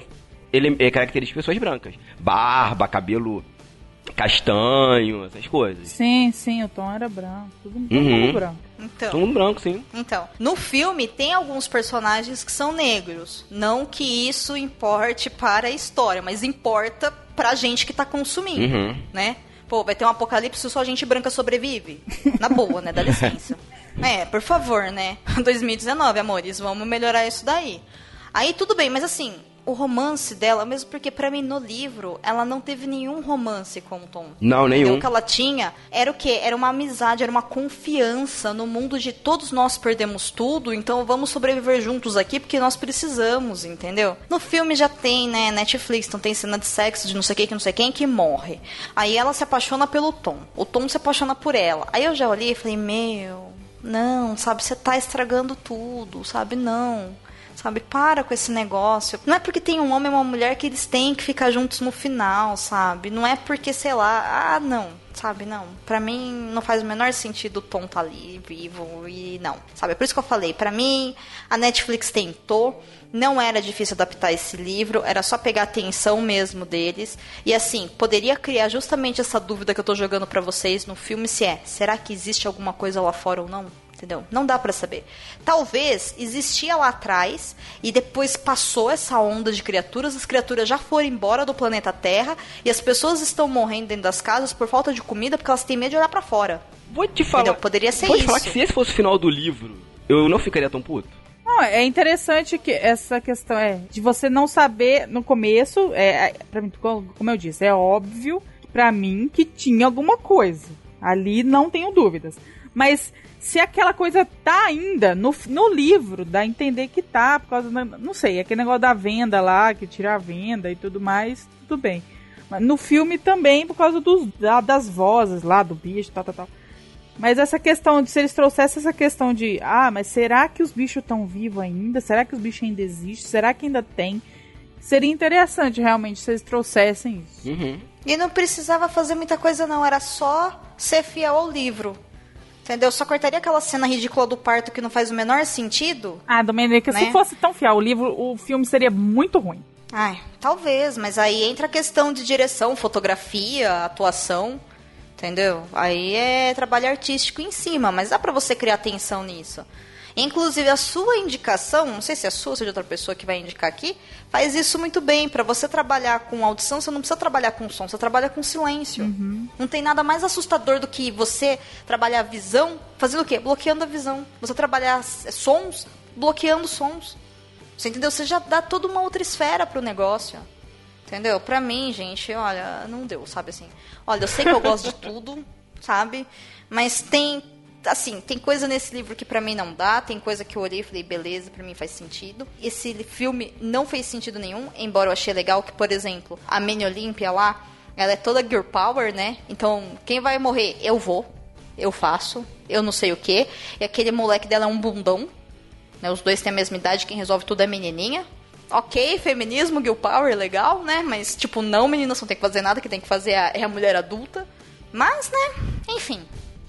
ele, é, características de pessoas brancas. Barba, cabelo castanho, essas coisas. Sim, sim, o tom era branco. Tudo, todo Uhum. mundo branco. Então, Todo mundo branco, sim. então, no filme tem alguns personagens que são negros. Não que isso importe para a história, mas importa pra gente que tá consumindo, Uhum. né? Pô, vai ter um apocalipse e só gente branca sobrevive. Na boa, né? Dá licença. (laughs) É, por favor, né? (laughs) 2019, amores, vamos melhorar isso daí. Aí tudo bem, mas assim, o romance dela, mesmo porque pra mim no livro ela não teve nenhum romance com o Tom. Não, nenhum. O que ela tinha era o quê? Era uma amizade, era uma confiança no mundo de todos nós perdemos tudo, então vamos sobreviver juntos aqui porque nós precisamos, entendeu? No filme já tem, né, Netflix, então tem cena de sexo de não sei quem, que não sei quem, que morre. Aí ela se apaixona pelo Tom, o Tom se apaixona por ela. Aí eu já olhei e falei, meu, não, sabe, você tá estragando tudo, sabe, não. Sabe, para com esse negócio. Não é porque tem um homem e uma mulher que eles têm que ficar juntos no final, sabe? Não é porque, sei lá, ah, não, sabe, não. Pra mim não faz o menor sentido o Tom tá ali vivo e não. Sabe, é por isso que eu falei, pra mim a Netflix tentou, não era difícil adaptar esse livro, era só pegar a atenção mesmo deles. E assim, poderia criar justamente essa dúvida que eu tô jogando pra vocês no filme se é, será que existe alguma coisa lá fora ou não? Entendeu? Não dá pra saber. Talvez existia lá atrás e depois passou essa onda de criaturas, as criaturas já foram embora do planeta Terra e as pessoas estão morrendo dentro das casas por falta de comida porque elas têm medo de olhar pra fora. Vou te falar. Entendeu? Poderia ser vou te isso. falar que se esse fosse o final do livro, eu não ficaria tão puto. Não, é interessante que essa questão é de você não saber no começo, é, é, pra mim, como como eu disse, é óbvio pra mim que tinha alguma coisa. Ali não tenho dúvidas. Mas se aquela coisa tá ainda no, no livro, dá a entender que tá, por causa da, não sei, aquele negócio da venda lá, que tira a venda e tudo mais, tudo bem. Mas no filme também, por causa dos, da- das vozes lá, do bicho, tal, tal, tal. Mas essa questão de se eles trouxessem essa questão de, ah, mas será que os bichos estão vivos ainda? Será que os bichos ainda existem? Será que ainda tem? Seria interessante realmente se eles trouxessem isso. Uhum. E não precisava fazer muita coisa, não. Era só ser fiel ao livro. Entendeu? Só cortaria aquela cena ridícula do parto que não faz o menor sentido. Ah, Domenica, Né? se fosse tão fiel o livro, o filme seria muito ruim. Ai, talvez, mas aí entra a questão de direção, fotografia, atuação. Entendeu? Aí é trabalho artístico em cima, mas dá pra você criar atenção nisso. Inclusive, a sua indicação, não sei se é sua ou se é de outra pessoa que vai indicar aqui, faz isso muito bem. Pra você trabalhar com audição, você não precisa trabalhar com som, você trabalha com silêncio. Não tem nada mais assustador do que você trabalhar a visão, fazendo o quê? Bloqueando a visão. Você trabalhar s- sons, bloqueando sons. Você entendeu? Você já dá toda uma outra esfera pro negócio. Entendeu? Pra mim, gente, olha, não deu, sabe assim. Olha, eu sei que eu gosto de tudo, (laughs) sabe? Mas tem, assim, tem coisa nesse livro que pra mim não dá, tem coisa que eu olhei e falei, beleza, pra mim faz sentido. Esse filme não fez sentido nenhum, embora eu achei legal que, por exemplo, a Mini Olímpia lá, ela é toda Girl Power, né? Então, quem vai morrer? Eu vou, eu faço, eu não sei o que. E aquele moleque dela é um bundão, né? Os dois têm a mesma idade, quem resolve tudo é menininha. Ok, feminismo, Girl Power, legal, né? Mas, tipo, não, meninas não tem que fazer nada, que tem que fazer é a, é a mulher adulta. Mas, né, enfim.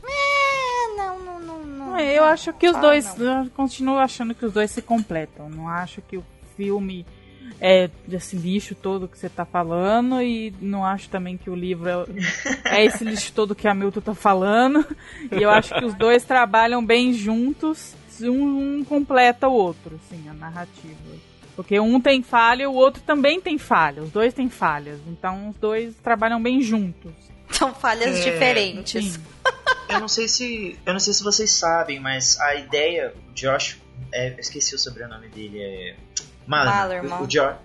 É, não, não, não, não. É, Eu acho que os Ah, dois. não. Eu continuo achando que os dois se completam. Não acho que o filme é desse lixo todo que você tá falando. E não acho também que o livro é, é esse lixo todo que a Milton tá falando. E eu acho que os dois trabalham bem juntos. Um, um completa o outro, assim, a narrativa. Porque um tem falha e o outro também tem falha. Os dois têm falhas. Então os dois trabalham bem juntos. São falhas É, diferentes. Sim. Eu não sei se. Eu não sei se vocês sabem, mas a ideia, o Josh. É, eu esqueci o sobrenome dele, é. Malerman. O, o, Jo-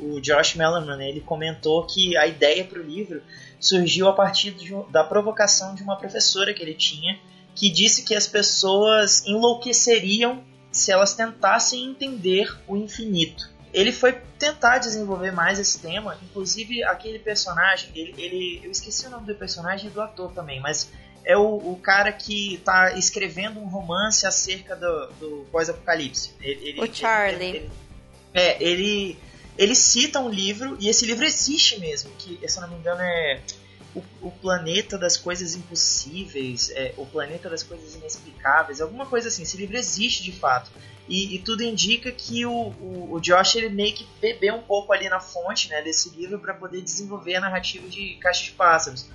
o Josh Malerman, ele comentou que a ideia para o livro surgiu a partir de da provocação de uma professora que ele tinha, que disse que as pessoas enlouqueceriam se elas tentassem entender o infinito. Ele foi tentar desenvolver mais esse tema, inclusive aquele personagem, ele, ele- eu esqueci o nome do personagem e do ator também, mas é o, o cara que está escrevendo um romance acerca do, do pós-apocalipse. O Charlie. ele- ele- é, ele, ele cita um livro, e esse livro existe mesmo, que, se eu não me engano, é o, o Planeta das Coisas Impossíveis, é, o Planeta das Coisas Inexplicáveis, alguma coisa assim. Esse livro existe de fato. E, e tudo indica que o, o, o Josh ele meio que bebeu um pouco ali na fonte né, desse livro para poder desenvolver a narrativa de Caixa de Pássaros.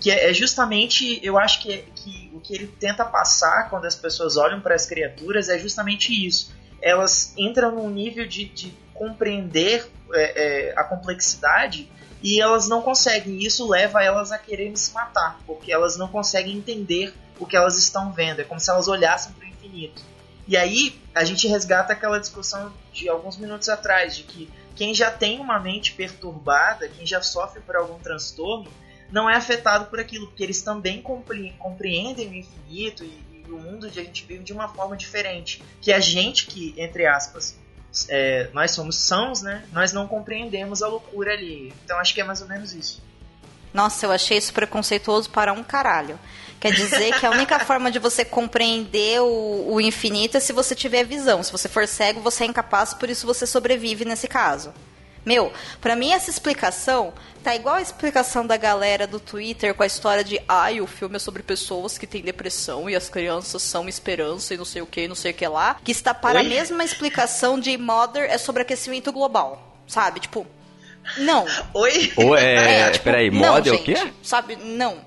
Que é, é justamente, eu acho que, que o que ele tenta passar quando as pessoas olham para as criaturas é justamente isso. Elas entram num nível de, de compreender é, é, a complexidade e elas não conseguem. Isso leva elas a quererem se matar, porque elas não conseguem entender o que elas estão vendo. É como se elas olhassem para o infinito. E aí a gente resgata aquela discussão de alguns minutos atrás, de que quem já tem uma mente perturbada, quem já sofre por algum transtorno, não é afetado por aquilo, porque eles também compreendem o infinito e, e o mundo que a gente vive de uma forma diferente. Que a gente que, entre aspas, é, nós somos sãos, né? Nós não compreendemos a loucura ali. Então acho que é mais ou menos isso. Nossa, eu achei isso preconceituoso para um caralho. Quer dizer que a única (laughs) forma de você compreender o, o, infinito é se você tiver visão. Se você for cego, você é incapaz, por isso você sobrevive nesse caso. Meu, para mim essa explicação tá igual a explicação da galera do Twitter com a história de ai, ah, o filme é sobre pessoas que têm depressão e as crianças são esperança e não sei o que, não sei o que lá, que está para Oi? a mesma explicação de Mother é sobre aquecimento global, sabe? Tipo, não. Oi? Ou é, é tipo, peraí, Mother é o quê? Sabe? Não.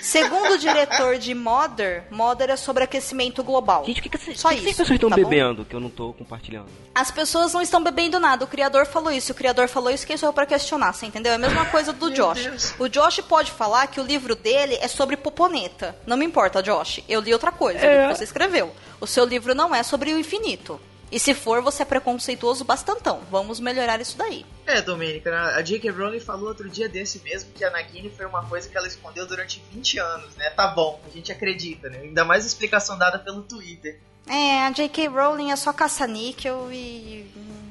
Segundo o diretor de Mother, Mother é sobre aquecimento global. Gente, o que, que, que, Só que, que as pessoas estão tá bebendo que eu não estou compartilhando? As pessoas não estão bebendo nada. O criador falou isso. O criador falou isso. Quem sou eu para questionar? Você entendeu? É a mesma coisa do Josh. Deus. O Josh pode falar que o livro dele é sobre Poponeta. Não me importa, Josh. Eu li outra coisa. É. Você escreveu. O seu livro não é sobre o infinito. E se for, você é preconceituoso bastantão. Vamos melhorar isso daí. É, Domênica, a J.K. Rowling falou outro dia desse mesmo que a Nagini foi uma coisa que ela escondeu durante 20 anos, né? Tá bom, a gente acredita, né? Ainda mais explicação dada pelo Twitter. É, a J.K. Rowling é só caça-níquel e...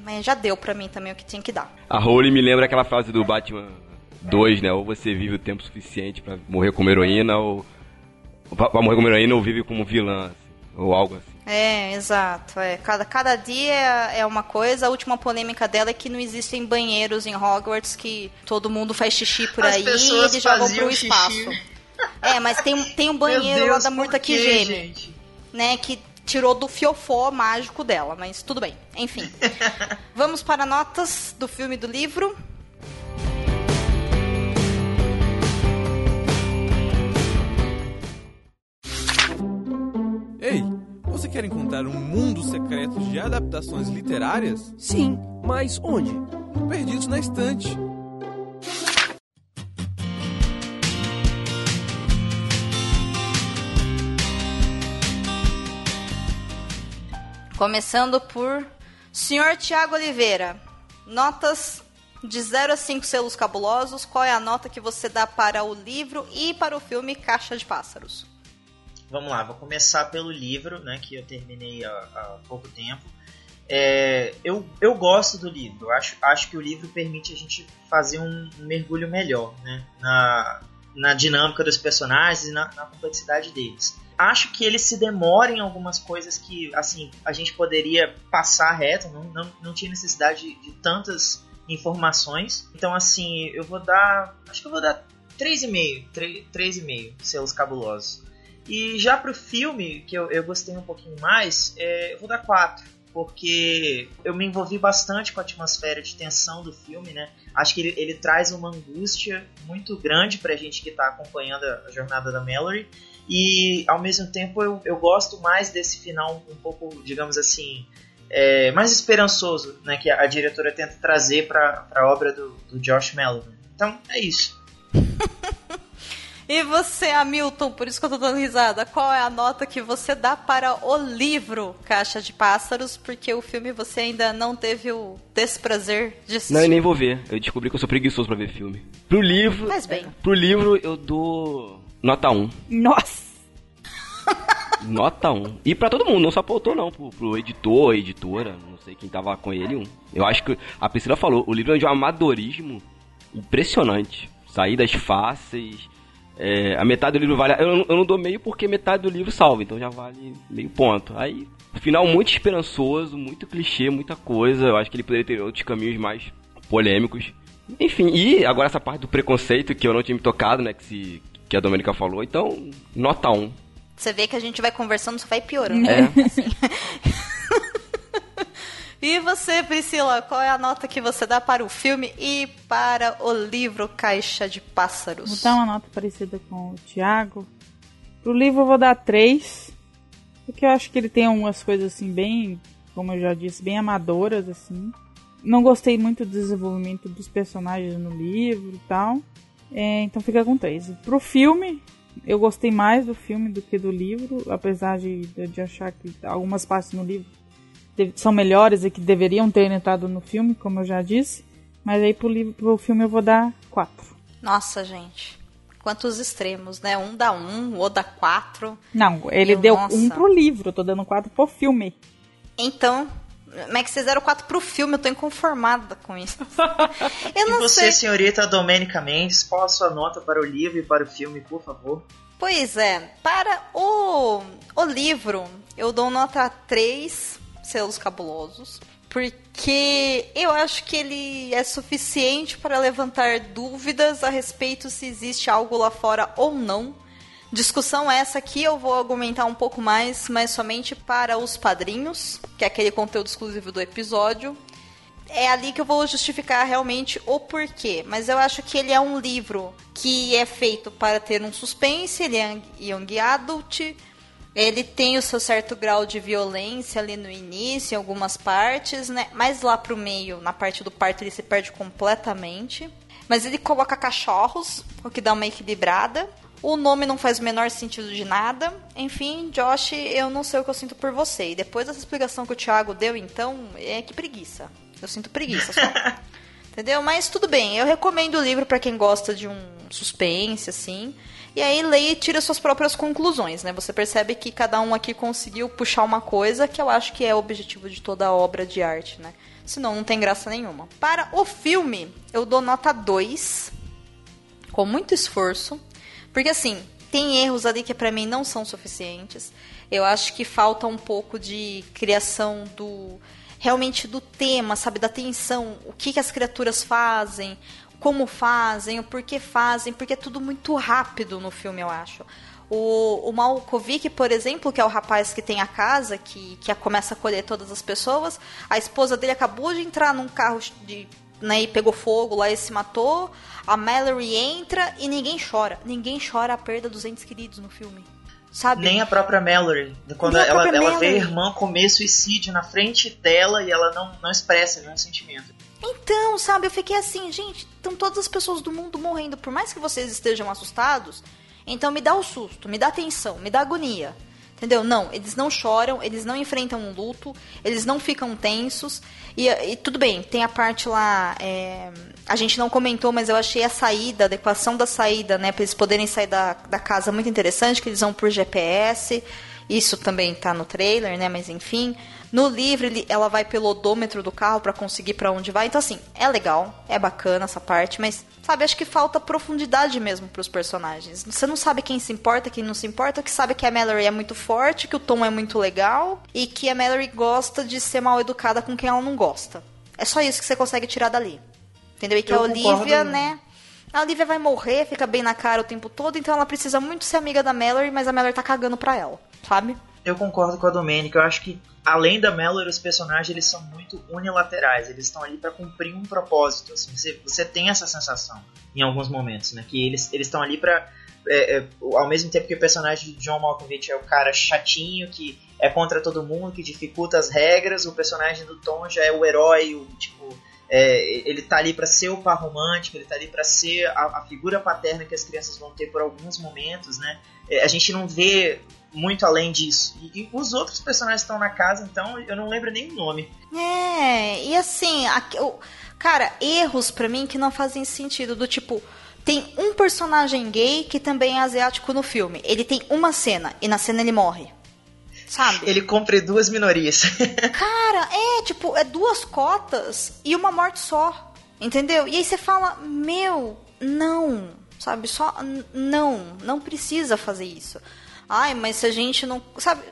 É, já deu pra mim também o que tinha que dar. A Rowling me lembra aquela frase do Batman 2, né? Ou você vive o tempo suficiente para morrer como heroína, ou... Pra morrer como heroína ou vive como vilã, assim, ou algo assim. É, exato. É. Cada, cada dia é uma coisa. A última polêmica dela é que não existem banheiros em Hogwarts que todo mundo faz xixi por As aí e eles jogam pro xixi. espaço. É, mas tem, tem um banheiro Deus, lá da Murta que geme. Gente? Né, que tirou do fiofó mágico dela, mas tudo bem. Enfim. (laughs) Vamos para notas do filme e do livro. Você quer encontrar um mundo secreto de adaptações literárias? Sim, mas onde? Perdidos na Estante. Começando por Senhor Tiago Oliveira. Notas de 0 a 5 selos cabulosos. Qual é a nota que você dá para o livro e para o filme Caixa de Pássaros? Vamos lá, vou começar pelo livro, né, que eu terminei há, há pouco tempo. É, eu, eu gosto do livro, acho, acho que o livro permite a gente fazer um, mergulho melhor né, na, na dinâmica dos personagens e na, na, complexidade deles. Acho que ele se demora em algumas coisas que assim a gente poderia passar reto, não, não, não tinha necessidade de, de tantas informações. Então, assim, eu vou dar. Acho que eu vou dar 3,5. 3,5 selos cabulosos. E já pro filme, que eu, eu gostei um pouquinho mais, é, eu vou dar 4. Porque eu me envolvi bastante com a atmosfera de tensão do filme, né? Acho que ele, ele traz uma angústia muito grande pra gente que tá acompanhando a, jornada da Mallory. E ao mesmo tempo eu, eu gosto mais desse final um pouco, digamos assim, é, mais esperançoso, né? Que a, a diretora tenta trazer pra, pra obra do, do Josh Mellon. Então é isso. (laughs) E você, Hamilton, por isso que eu tô dando risada, qual é a nota que você dá para o livro Caixa de Pássaros? Porque o filme você ainda não teve o desprazer de assistir. Não, eu nem vou ver. Eu descobri que eu sou preguiçoso para ver filme. Pro livro. Mas bem. Pro livro eu dou nota 1. Nossa! (laughs) Nota 1. E pra todo mundo, não só pro autor, não. Pro, pro editor, editora, não sei quem tava com ele, um. Eu acho que a Priscila falou, o livro é de um amadorismo impressionante. Saídas fáceis, é, a metade do livro vale. Eu, eu, não dou meio porque metade do livro salva, então já vale meio ponto. Aí, final muito esperançoso, muito clichê, muita coisa. Eu acho que ele poderia ter outros caminhos mais polêmicos. Enfim, e agora essa parte do preconceito que eu não tinha me tocado, né? Que, se, que a Domenica falou. Então, nota 1. Você vê que a gente vai conversando, só vai piorando. É. (laughs) Assim. (laughs) E você, Priscila, qual é a nota que você dá para o filme e para o livro Caixa de Pássaros? Vou dar uma nota parecida com o Thiago. Pro livro eu vou dar 3. Porque eu acho que ele tem algumas coisas assim bem, como eu já disse, bem amadoras assim. Não gostei muito do desenvolvimento dos personagens no livro e tal. É, então fica com 3. Pro filme, eu gostei mais do filme do que do livro, apesar de, de achar que algumas partes no livro são melhores e que deveriam ter entrado no filme, como eu já disse. Mas aí pro, livro, pro filme eu vou dar 4. Nossa, gente. Quantos extremos, né? Um dá um, o outro dá quatro. Não, ele eu, deu nossa. um pro livro, eu tô dando quatro pro filme. Então, como é que vocês deram quatro pro filme? Eu tô inconformada com isso. eu (laughs) não e você, sei. senhorita Domênica Mendes, qual a sua nota para o livro e para o filme, por favor? Pois é, para o, o livro, eu dou nota 3 selos cabulosos, porque eu acho que ele é suficiente para levantar dúvidas a respeito se existe algo lá fora ou não. Discussão essa aqui eu vou argumentar um pouco mais, mas somente para os padrinhos, que é aquele conteúdo exclusivo do episódio. É ali que eu vou justificar realmente o porquê. Mas eu acho que ele é um livro que é feito para ter um suspense, ele é young adult, ele tem o seu certo grau de violência ali no início, em algumas partes, né? Mas lá pro meio, na parte do parto, ele se perde completamente. Mas ele coloca cachorros, o que dá uma equilibrada. O nome não faz o menor sentido de nada. Enfim, Josh, eu não sei o que eu sinto por você. E depois dessa explicação que o Thiago deu, então, é que preguiça. Eu sinto preguiça só. (laughs) Entendeu? Mas tudo bem, eu recomendo o livro para quem gosta de um suspense, assim. E aí leia e tira suas próprias conclusões, né? Você percebe que cada um aqui conseguiu puxar uma coisa que eu acho que é o objetivo de toda obra de arte, né? Senão não tem graça nenhuma. Para o filme, eu dou nota 2, com muito esforço, porque assim, tem erros ali que para mim não são suficientes. Eu acho que falta um pouco de criação do realmente do tema, sabe, da tensão, o que, que as criaturas fazem, como fazem, o porquê fazem, porque é tudo muito rápido no filme, eu acho. O, o Malkovic, por exemplo, que é o rapaz que tem a casa, que, que começa a colher todas as pessoas, a esposa dele acabou de entrar num carro de, né, e pegou fogo lá e se matou. A Mallory entra e ninguém chora. Ninguém chora a perda dos entes queridos no filme. Sabe? Nem a própria Mallory. Quando ela, ela vê a irmã comer suicídio na frente dela e ela não, não expressa nenhum sentimento. Então, sabe, eu fiquei assim, gente, estão todas as pessoas do mundo morrendo, por mais que vocês estejam assustados, então me dá o susto, me dá atenção, me dá agonia. Entendeu? Não, eles não choram, eles não enfrentam um luto, eles não ficam tensos. E, e tudo bem, tem a parte lá. É, a gente não comentou, mas eu achei a saída, a adequação da saída, né? Pra eles poderem sair da, da casa muito interessante, que eles vão por GPS. Isso também tá no trailer, né? Mas enfim. No livro, ela vai pelo odômetro do carro para conseguir para onde vai. Então, assim, é legal, é bacana essa parte, mas, sabe, acho que falta profundidade mesmo pros personagens. Você não sabe quem se importa, quem não se importa, que sabe que a Mallory é muito forte, que o Tom é muito legal e que a Mallory gosta de ser mal educada com quem ela não gosta. É só isso que você consegue tirar dali. Entendeu? E que Eu a Olivia, concordo. né? A Olivia vai morrer, fica bem na cara o tempo todo, então ela precisa muito ser amiga da Mallory, mas a Mallory tá cagando pra ela, sabe? Eu concordo com a Domênica. Eu acho que além da Mallory, os personagens eles são muito unilaterais. Eles estão ali para cumprir um propósito. Assim, você, você tem essa sensação em alguns momentos, né? Que eles estão ali para é, é, ao mesmo tempo que o personagem de John Malkovich é o cara chatinho que é contra todo mundo, que dificulta as regras, o personagem do Tom já é o herói, o tipo é, ele tá ali para ser o par romântico, ele tá ali para ser a, a, figura paterna que as crianças vão ter por alguns momentos, né? É, a gente não vê muito além disso. E, e, os outros personagens estão na casa, então eu não lembro nem o nome. É, e assim, o, cara, erros para mim que não fazem sentido, do tipo, tem um personagem gay que também é asiático no filme. Ele tem uma cena e na cena ele morre. Sabe? Ele cumpre duas minorias. (laughs) Cara, é tipo, é duas cotas e uma morte só. Entendeu? E aí você fala, meu, não, sabe? Só não, não precisa fazer isso. Ai, mas se a gente não. Sabe?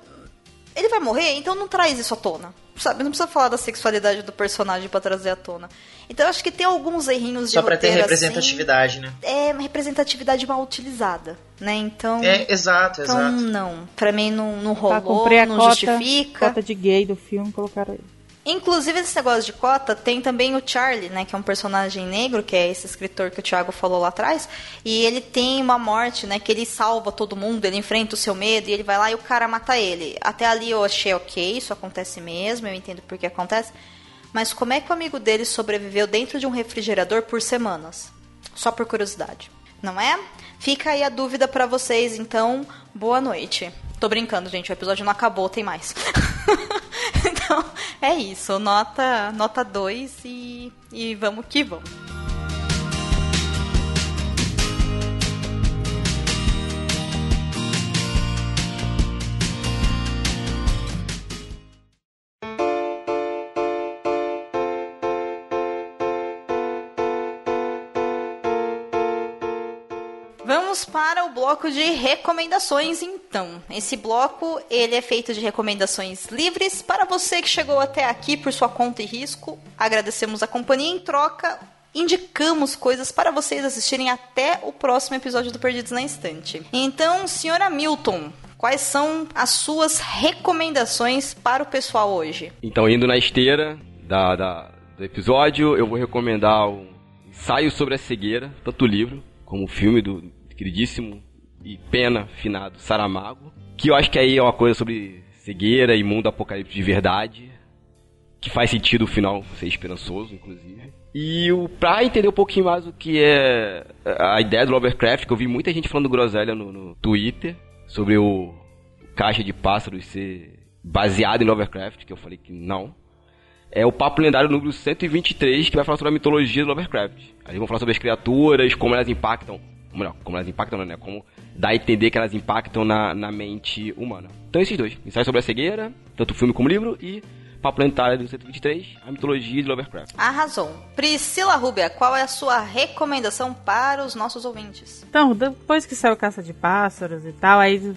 Ele vai morrer, então não traz isso à tona. Sabe? Não precisa falar da sexualidade do personagem para trazer à tona. Então acho que tem alguns errinhos de Só pra ter representatividade, assim, né? É uma representatividade mal utilizada, né? Então. É, exato, então, exato. não. Pra mim não, não rolou, tá, não cota, justifica. cota de gay do filme, colocaram ele. Inclusive, esse negócio de cota, tem também o Charlie, né? Que é um personagem negro, que é esse escritor que o Thiago falou lá atrás. E ele tem uma morte, né? Que ele salva todo mundo, ele enfrenta o seu medo e ele vai lá e o cara mata ele. Até ali eu achei ok, isso acontece mesmo, eu entendo por que acontece. Mas como é que o amigo dele sobreviveu dentro de um refrigerador por semanas? Só por curiosidade. Não é? Fica aí a dúvida para vocês, então, boa noite. Tô brincando, gente, o episódio não acabou, tem mais. (laughs) então, é isso. Nota nota 2 e, e vamos que vamos. Para o bloco de recomendações, então. Esse bloco ele é feito de recomendações livres para você que chegou até aqui por sua conta e risco. Agradecemos a companhia em troca. Indicamos coisas para vocês assistirem até o próximo episódio do Perdidos na Estante. Então, senhora Milton, quais são as suas recomendações para o pessoal hoje? Então, indo na esteira da, da do episódio, eu vou recomendar um ensaio sobre a cegueira, tanto o livro como o filme do queridíssimo e pena finado Saramago, que eu acho que aí é uma coisa sobre cegueira e mundo apocalipse de verdade, que faz sentido o final ser esperançoso, inclusive. E o, pra entender um pouquinho mais o que é a ideia do Lovecraft, que eu vi muita gente falando groselha no, no Twitter sobre o Caixa de Pássaros ser baseado em Lovecraft, que eu falei que não. É o Papo Lendário número 123, que vai falar sobre a mitologia do Lovecraft. Aí vão falar sobre as criaturas, como elas impactam melhor, como elas impactam, né? Como dá a entender que elas impactam na, na mente humana. Então esses dois, ensaio sobre a cegueira, tanto filme como livro, e Papo Planetário do 123, a mitologia de Lovecraft. Arrasou. Priscila Rubia, qual é a sua recomendação para os nossos ouvintes? Então, depois que saiu Caça de Pássaros e tal, aí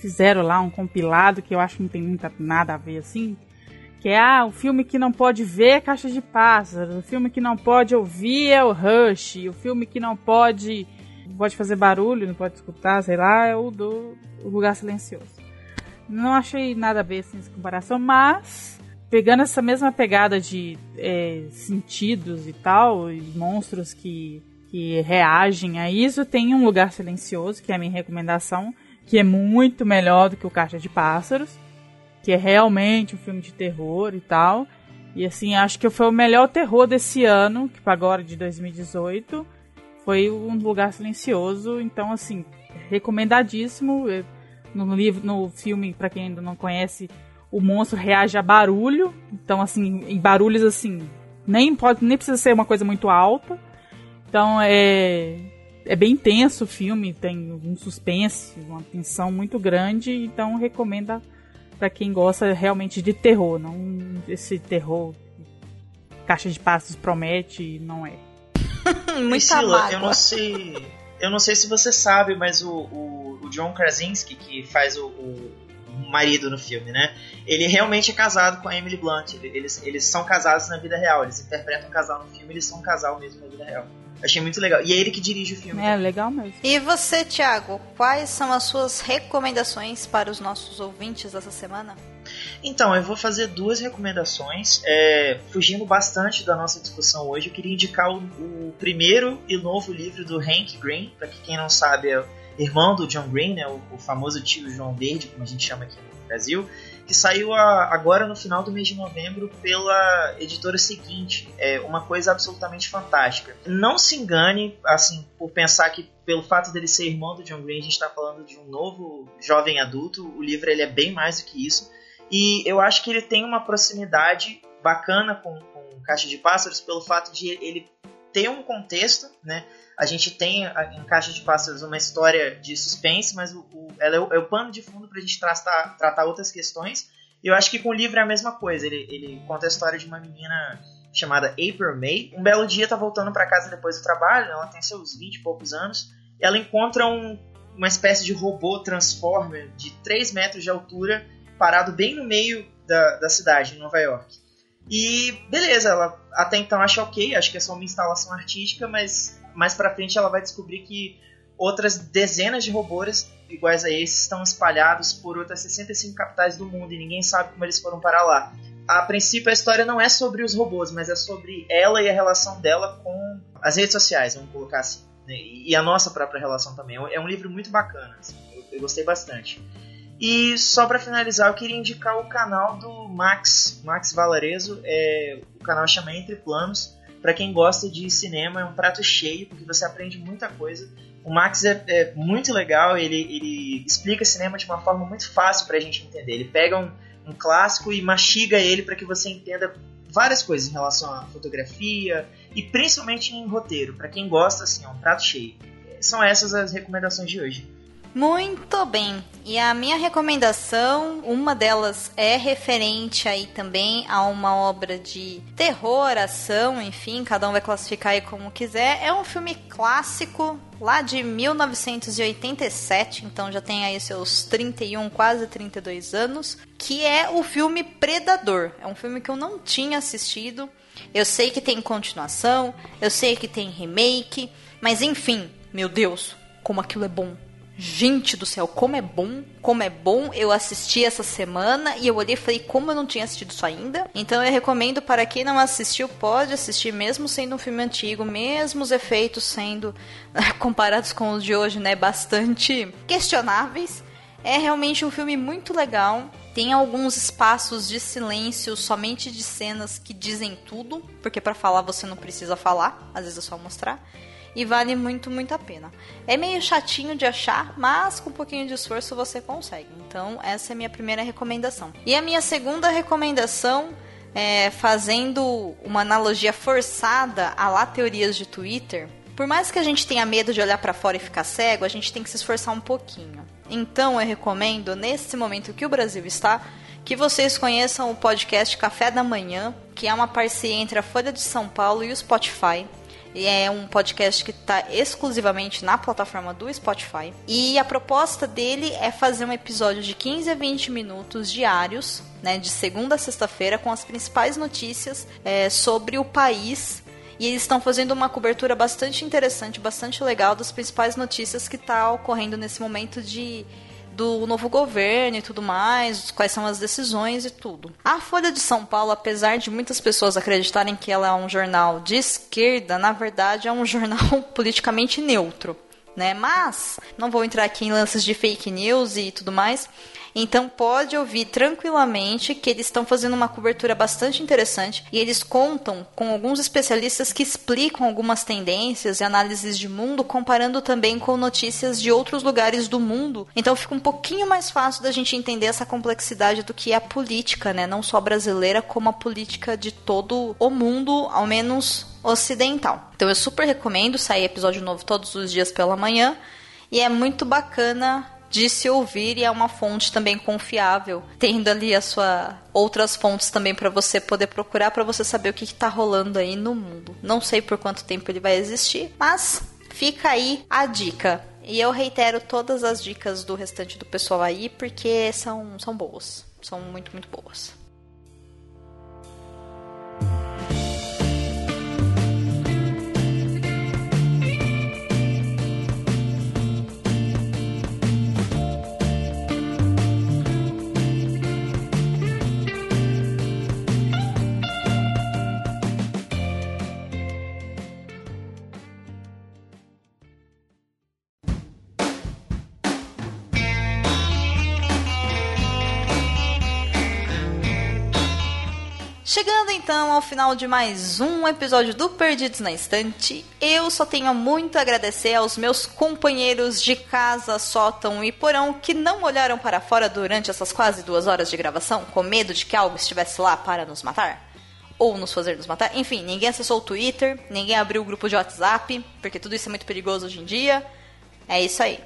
fizeram lá um compilado que eu acho que não tem muita, nada a ver assim. Que é, ah, o filme que não pode ver é Caixa de Pássaros, o filme que não pode ouvir é o Rush, o filme que não pode pode fazer barulho, não pode escutar, sei lá, é o do Lugar Silencioso. Não achei nada a ver assim, essa comparação, mas pegando essa mesma pegada de é, sentidos e tal, e monstros que, que reagem a isso, tem um Lugar Silencioso, que é a minha recomendação, que é muito melhor do que o Caixa de Pássaros, que é realmente um filme de terror e tal. E assim, acho que foi o melhor terror desse ano, que agora de 2018 foi um lugar silencioso, então assim, recomendadíssimo. No livro, no filme, para quem ainda não conhece, o monstro reage a barulho, então assim, em barulhos assim, nem pode, nem precisa ser uma coisa muito alta. Então é é bem intenso o filme, tem um suspense, uma tensão muito grande, então recomenda para quem gosta realmente de terror, não esse terror caixa de passos promete, não é. (laughs) Muita Priscila, mágoa. eu não sei. Eu não sei se você sabe, mas o, o, o John Krasinski, que faz o, o, marido no filme, né? Ele realmente é casado com a Emily Blunt. Eles, eles são casados na vida real. Eles interpretam um casal no filme, eles são um casal mesmo na vida real. Achei muito legal. E é ele que dirige o filme. É, legal mesmo. E você, Thiago, quais são as suas recomendações para os nossos ouvintes essa semana? Então, eu vou fazer duas recomendações. É, fugindo bastante da nossa discussão hoje, eu queria indicar o, o primeiro e novo livro do Hank Green, para quem não sabe, é irmão do John Green, né, o, o, famoso tio João Verde, como a gente chama aqui no Brasil, que saiu a, agora no final do mês de novembro pela editora seguinte. É uma coisa absolutamente fantástica. Não se engane, assim, por pensar que pelo fato dele ser irmão do John Green, a gente está falando de um novo jovem adulto. O livro ele é bem mais do que isso. E eu acho que ele tem uma proximidade bacana com, com Caixa de Pássaros pelo fato de ele ter um contexto, né? A gente tem em Caixa de Pássaros uma história de suspense, mas o, o ela é o, é o, pano de fundo para a gente tratar, tratar outras questões. E eu acho que com o livro é a mesma coisa. Ele, ele conta a história de uma menina chamada April May. Um belo dia tá voltando para casa depois do trabalho, ela tem seus 20 e poucos anos. ela encontra um, uma espécie de robô Transformer de 3 metros de altura parado bem no meio da, da cidade, em Nova York. E beleza, ela até então acha ok, acho que é só uma instalação artística, mas mais pra frente ela vai descobrir que outras dezenas de robôs iguais a esses estão espalhados por outras 65 capitais do mundo e ninguém sabe como eles foram para lá. a princípio a história não é sobre os robôs, mas é sobre ela e a relação dela com as redes sociais, vamos colocar assim. Né? E a nossa própria relação também. É um livro muito bacana, assim, eu, eu gostei bastante. E só para finalizar, eu queria indicar o canal do Max, Max Valarezo. É, o canal chama Entre Planos. Para quem gosta de cinema, é um prato cheio, porque você aprende muita coisa. O Max é, é muito legal, ele, ele explica cinema de uma forma muito fácil para a gente entender. Ele pega um, um clássico e mastiga ele para que você entenda várias coisas em relação à fotografia e principalmente em roteiro. Para quem gosta, assim, é um prato cheio. São essas as recomendações de hoje. Muito bem. E a minha recomendação, uma delas é referente aí também a uma obra de terror, ação, enfim, cada um vai classificar aí como quiser. É um filme clássico lá de 1987, então já tem aí seus 31, quase 32 anos, que é o filme Predador. É um filme que eu não tinha assistido. Eu sei que tem continuação, eu sei que tem remake, mas enfim, meu Deus, como aquilo é bom. Gente do céu, como é bom, como é bom. Eu assisti essa semana e eu olhei e falei, como eu não tinha assistido isso ainda. Então eu recomendo para quem não assistiu, pode assistir, mesmo sendo um filme antigo, mesmo os efeitos sendo (laughs) comparados com os de hoje, né, bastante questionáveis. É realmente um filme muito legal. Tem alguns espaços de silêncio, somente de cenas que dizem tudo, porque para falar você não precisa falar, às vezes é só mostrar e vale muito, muito a pena. É meio chatinho de achar, mas com um pouquinho de esforço você consegue. Então, essa é a minha primeira recomendação. E a minha segunda recomendação é fazendo uma analogia forçada a lá teorias de Twitter. Por mais que a gente tenha medo de olhar para fora e ficar cego, a gente tem que se esforçar um pouquinho. Então, eu recomendo, nesse momento que o Brasil está, que vocês conheçam o podcast Café da Manhã, que é uma parceria entre a Folha de São Paulo e o Spotify. É um podcast que está exclusivamente na plataforma do Spotify. E a proposta dele é fazer um episódio de 15 a 20 minutos diários, né, de segunda a sexta-feira, com as principais notícias é, sobre o país e eles estão fazendo uma cobertura bastante interessante, bastante legal das principais notícias que está ocorrendo nesse momento de do novo governo e tudo mais, quais são as decisões e tudo. A Folha de São Paulo, apesar de muitas pessoas acreditarem que ela é um jornal de esquerda, na verdade é um jornal (laughs) politicamente neutro. Né? Mas não vou entrar aqui em lances de fake news e tudo mais. Então pode ouvir tranquilamente que eles estão fazendo uma cobertura bastante interessante e eles contam com alguns especialistas que explicam algumas tendências e análises de mundo, comparando também com notícias de outros lugares do mundo. Então fica um pouquinho mais fácil da gente entender essa complexidade do que é a política, né? Não só brasileira, como a política de todo o mundo, ao menos ocidental. Então eu super recomendo sair episódio novo todos os dias pela manhã e é muito bacana de se ouvir e é uma fonte também confiável, tendo ali a sua outras fontes também para você poder procurar para você saber o que está rolando aí no mundo. Não sei por quanto tempo ele vai existir, mas fica aí a dica. E eu reitero todas as dicas do restante do pessoal aí porque são, são boas. São muito, muito boas. Chegando então ao final de mais um episódio do Perdidos na Estante, eu só tenho muito a agradecer aos meus companheiros de casa, sótão e porão que não olharam para fora durante essas quase duas horas de gravação, com medo de que algo estivesse lá para nos matar. Ou nos fazer nos matar. Enfim, ninguém acessou o Twitter, ninguém abriu o grupo de WhatsApp, porque tudo isso é muito perigoso hoje em dia. É isso aí.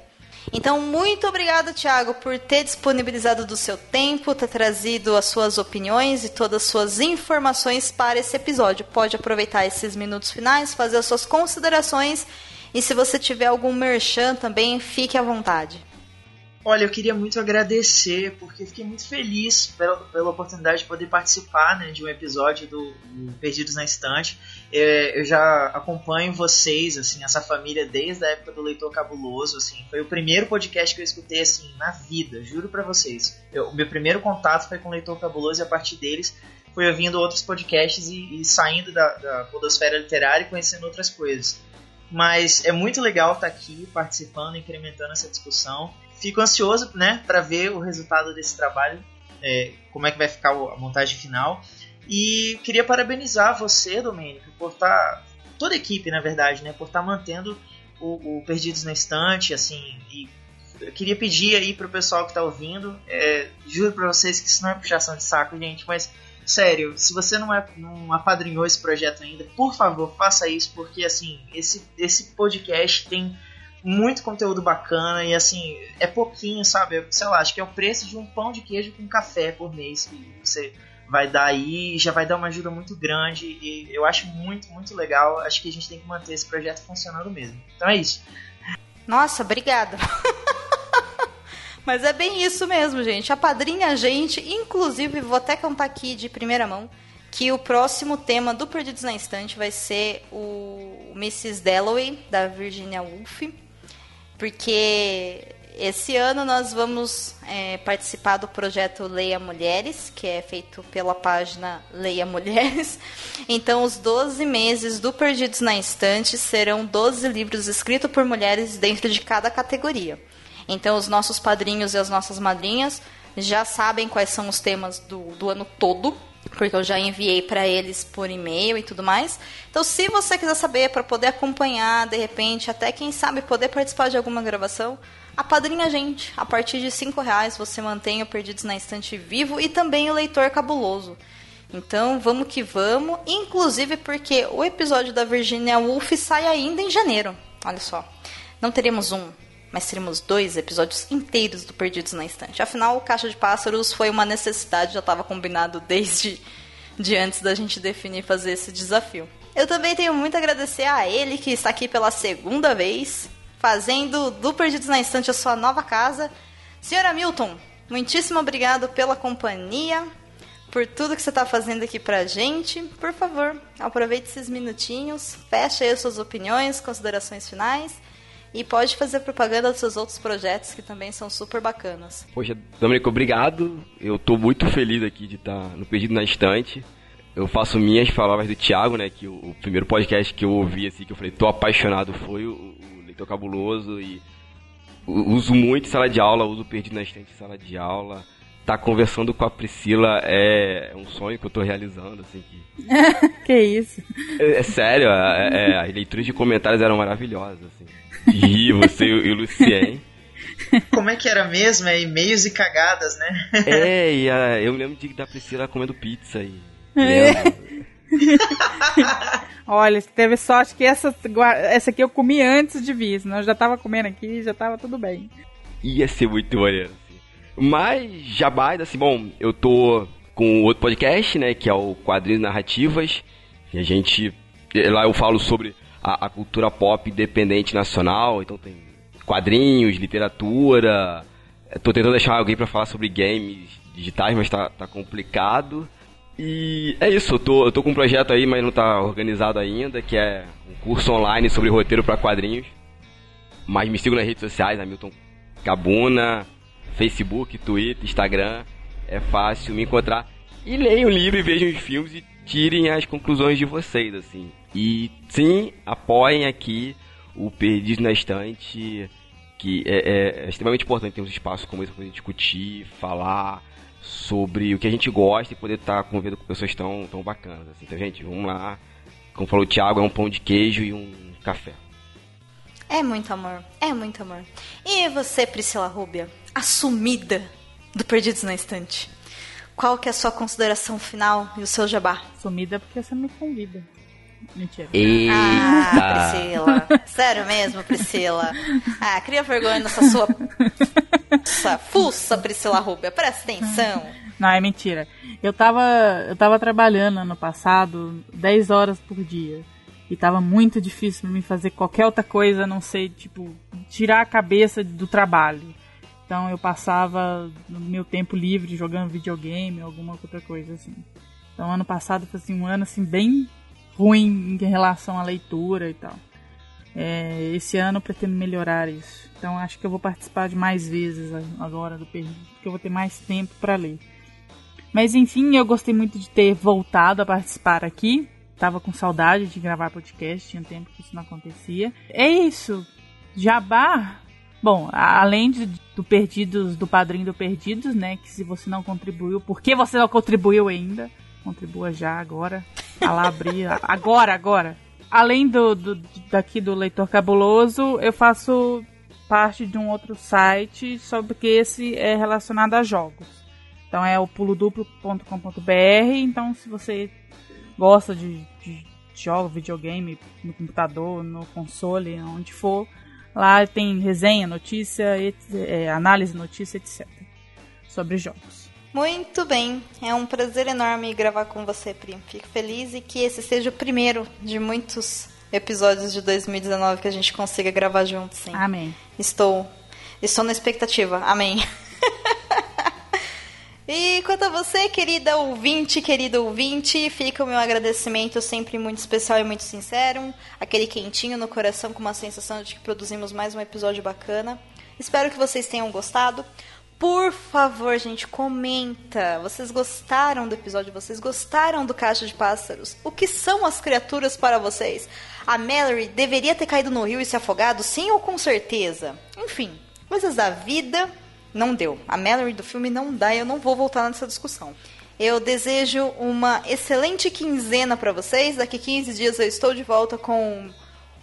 Então, muito obrigada, Thiago, por ter disponibilizado do seu tempo, ter trazido as suas opiniões e todas as suas informações para esse episódio. Pode aproveitar esses minutos finais, fazer as suas considerações e se você tiver algum merchan também, fique à vontade. Olha, eu queria muito agradecer, porque fiquei muito feliz pela, pela oportunidade de poder participar né, de um episódio do, do Perdidos na Estante. É, eu já acompanho vocês, assim, essa família desde a época do Leitor Cabuloso, assim, foi o primeiro podcast que eu escutei, assim, na vida, juro para vocês. O meu primeiro contato foi com o Leitor Cabuloso e a partir deles fui ouvindo outros podcasts e, e saindo da, da podosfera literária e conhecendo outras coisas. Mas é muito legal estar aqui participando, incrementando essa discussão. Fico ansioso, né, para ver o resultado desse trabalho, é, como é que vai ficar a montagem final. E queria parabenizar você, Domênico, por estar tá, toda a equipe, na verdade, né, por estar tá mantendo o, o Perdidos na Estante, assim, e eu queria pedir aí pro pessoal que tá ouvindo, é, juro pra vocês que isso não é puxação de saco, gente, mas sério, se você não, é, não apadrinhou esse projeto ainda, por favor, faça isso, porque assim, esse, esse podcast tem muito conteúdo bacana e assim, é pouquinho, sabe? Sei lá, acho que é o preço de um pão de queijo com café por mês que você vai dar aí, já vai dar uma ajuda muito grande e eu acho muito, muito legal. Acho que a gente tem que manter esse projeto funcionando mesmo. Então é isso. Nossa, obrigada. (laughs) Mas é bem isso mesmo, gente. A padrinha a gente, inclusive, vou até contar aqui de primeira mão, que o próximo tema do Perdidos na Instante vai ser o Mrs. Dalloway, da Virginia Woolf. Porque esse ano nós vamos é, participar do projeto Leia Mulheres, que é feito pela página Leia Mulheres. (laughs) Então, os 12 meses do Perdidos na Instante serão 12 livros escritos por mulheres dentro de cada categoria. Então, os nossos padrinhos e as nossas madrinhas já sabem quais são os temas do, do ano todo, porque eu já enviei para eles por e-mail e tudo mais. Então, se você quiser saber para poder acompanhar, de repente, até quem sabe poder participar de alguma gravação, apadrinha a gente. A partir de cinco reais você mantém o Perdidos na Estante vivo e também o Leitor Cabuloso. Então, vamos que vamos. Inclusive porque o episódio da Virginia Woolf sai ainda em janeiro. Olha só. Não teremos um, mas teremos dois episódios inteiros do Perdidos na Estante. Afinal, o Caixa de Pássaros foi uma necessidade, já estava combinado desde de antes da gente definir fazer esse desafio. Eu também tenho muito a agradecer a ele que está aqui pela segunda vez, fazendo do Perdidos na Estante a sua nova casa. Senhora Milton, muitíssimo obrigado pela companhia, por tudo que você está fazendo aqui pra gente. Por favor, aproveite esses minutinhos, feche aí as suas opiniões, considerações finais e pode fazer propaganda dos seus outros projetos que também são super bacanas. Poxa, Domenico, obrigado. Eu tô muito feliz aqui de estar no Perdido na Estante. Eu faço minhas palavras do Thiago, né? Que o, o, primeiro podcast que eu ouvi, assim, que eu falei, tô apaixonado, foi o, o Leitor Cabuloso. E uso muito sala de aula, uso Perdido na Estante em sala de aula. Tá conversando com a Priscila é um sonho que eu tô realizando, assim. Que, (laughs) que isso? É, é sério, é, é, as leituras de comentários eram maravilhosas, assim (laughs) de você e o Lucien. Como é que era mesmo? É e-mails e cagadas, né? É, (laughs) e a, eu lembro de da Priscila comendo pizza aí. É. (laughs) Olha, teve sorte que essa, essa aqui eu comi antes de vir, senão eu já tava comendo aqui já tava tudo bem. Ia ser muito maneiro, assim. Mas, jabás, assim, bom, eu tô com outro podcast, né, que é o Quadrinhos Narrativas, e a gente, lá eu falo sobre a, a cultura pop independente nacional, então tem quadrinhos, literatura. Tô tentando deixar alguém para falar sobre games digitais, mas tá, tá complicado. E é isso, eu tô, eu tô com um projeto aí, mas não tá organizado ainda, que é um curso online sobre roteiro para quadrinhos. Mas me sigam nas redes sociais, Hamilton Cabuna, Facebook, Twitter, Instagram. É fácil me encontrar. E leiam o livro e vejam os filmes e tirem as conclusões de vocês, assim. E sim, apoiem aqui o Perdido na Estante, que é, é, é extremamente importante ter uns espaços como esse para discutir, falar sobre o que a gente gosta e poder estar convivendo com pessoas tão, tão bacanas. Assim. Então, gente, vamos lá. Como falou o Thiago, é um pão de queijo e um café. É muito amor, é muito amor. E você, Priscila Rúbia, assumida do Perdidos na Estante? Qual que é a sua consideração final e o seu jabá? Sumida porque você me convida. Mentira. Eita. Ah, Priscila. Sério mesmo, Priscila. Ah, cria vergonha nessa sua fuça, fuça Priscila Rubia. Presta atenção. Não, é mentira. Eu tava, eu tava trabalhando ano passado 10 horas por dia. E tava muito difícil pra mim fazer qualquer outra coisa, a não sei, tipo, tirar a cabeça do trabalho. Então eu passava no meu tempo livre jogando videogame ou alguma outra coisa assim. Então ano passado foi assim, um ano assim bem ruim em relação à leitura e tal. É, esse ano eu pretendo melhorar isso. Então acho que eu vou participar de mais vezes agora do Perdido, porque eu vou ter mais tempo para ler. Mas enfim, eu gostei muito de ter voltado a participar aqui. Tava com saudade de gravar podcast, tinha tempo que isso não acontecia. É isso. Jabá. Bom, além de, do Perdidos, do padrinho do Perdidos, né? Que se você não contribuiu, por que você não contribuiu ainda? Contribua já agora. A lá abrir. agora, agora. Além do, do daqui do Leitor Cabuloso, eu faço parte de um outro site, só que esse é relacionado a jogos. Então é o puloduplo.com.br. Então, se você gosta de, de jogos, videogame, no computador, no console, onde for, lá tem resenha, notícia, et, é, análise, notícia, etc. sobre jogos. Muito bem, é um prazer enorme gravar com você, Pri. Fico feliz e que esse seja o primeiro de muitos episódios de 2019 que a gente consiga gravar juntos, sim. Amém. Estou, estou na expectativa. Amém. E quanto a você, querida ouvinte, querido ouvinte, fica o meu agradecimento sempre muito especial e muito sincero. Aquele quentinho no coração com uma sensação de que produzimos mais um episódio bacana. Espero que vocês tenham gostado. Por favor, gente, comenta. Vocês gostaram do episódio? Vocês gostaram do Caixa de Pássaros? O que são as criaturas para vocês? A Mallory deveria ter caído no rio e se afogado, sim ou com certeza? Enfim, coisas da vida. Não deu. A Mallory do filme não dá e eu não vou voltar nessa discussão. Eu desejo uma excelente quinzena para vocês. Daqui 15 dias eu estou de volta com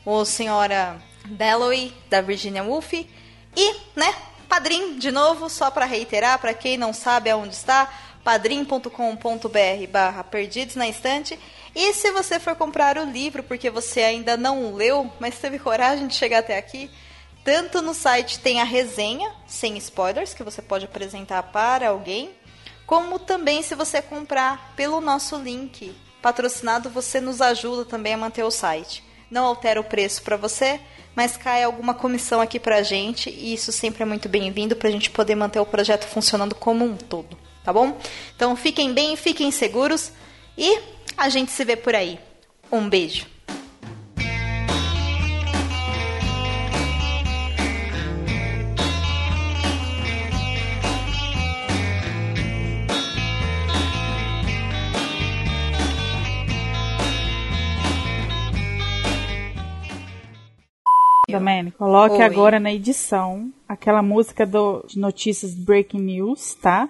o senhora Dalloway, da Virginia Woolf. E, né, Padrim, de novo, só para reiterar, para quem não sabe aonde está, padrim.com.br barra Perdidos na Estante. E se você for comprar o livro porque você ainda não leu, mas teve coragem de chegar até aqui, tanto no site tem a resenha, sem spoilers, que você pode apresentar para alguém, como também se você comprar pelo nosso link patrocinado, você nos ajuda também a manter o site. Não altera o preço para você, mas cai alguma comissão aqui pra gente e isso sempre é muito bem-vindo pra gente poder manter o projeto funcionando como um todo, tá bom? Então fiquem bem, fiquem seguros e a gente se vê por aí. Um beijo. Domênico, coloque Oi. agora na edição aquela música do, de notícias Breaking News, tá?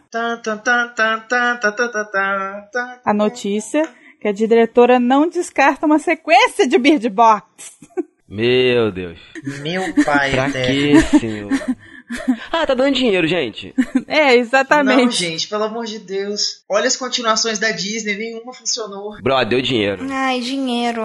A notícia que a diretora não descarta uma sequência de Bird Box. (laughs) Meu Deus. Meu pai. Pra quê, senhor? (laughs) Ah, tá dando dinheiro, gente. É, exatamente. Não, gente, pelo amor de Deus. Olha as continuações da Disney, nenhuma funcionou. Bro, deu dinheiro. Ai, dinheiro.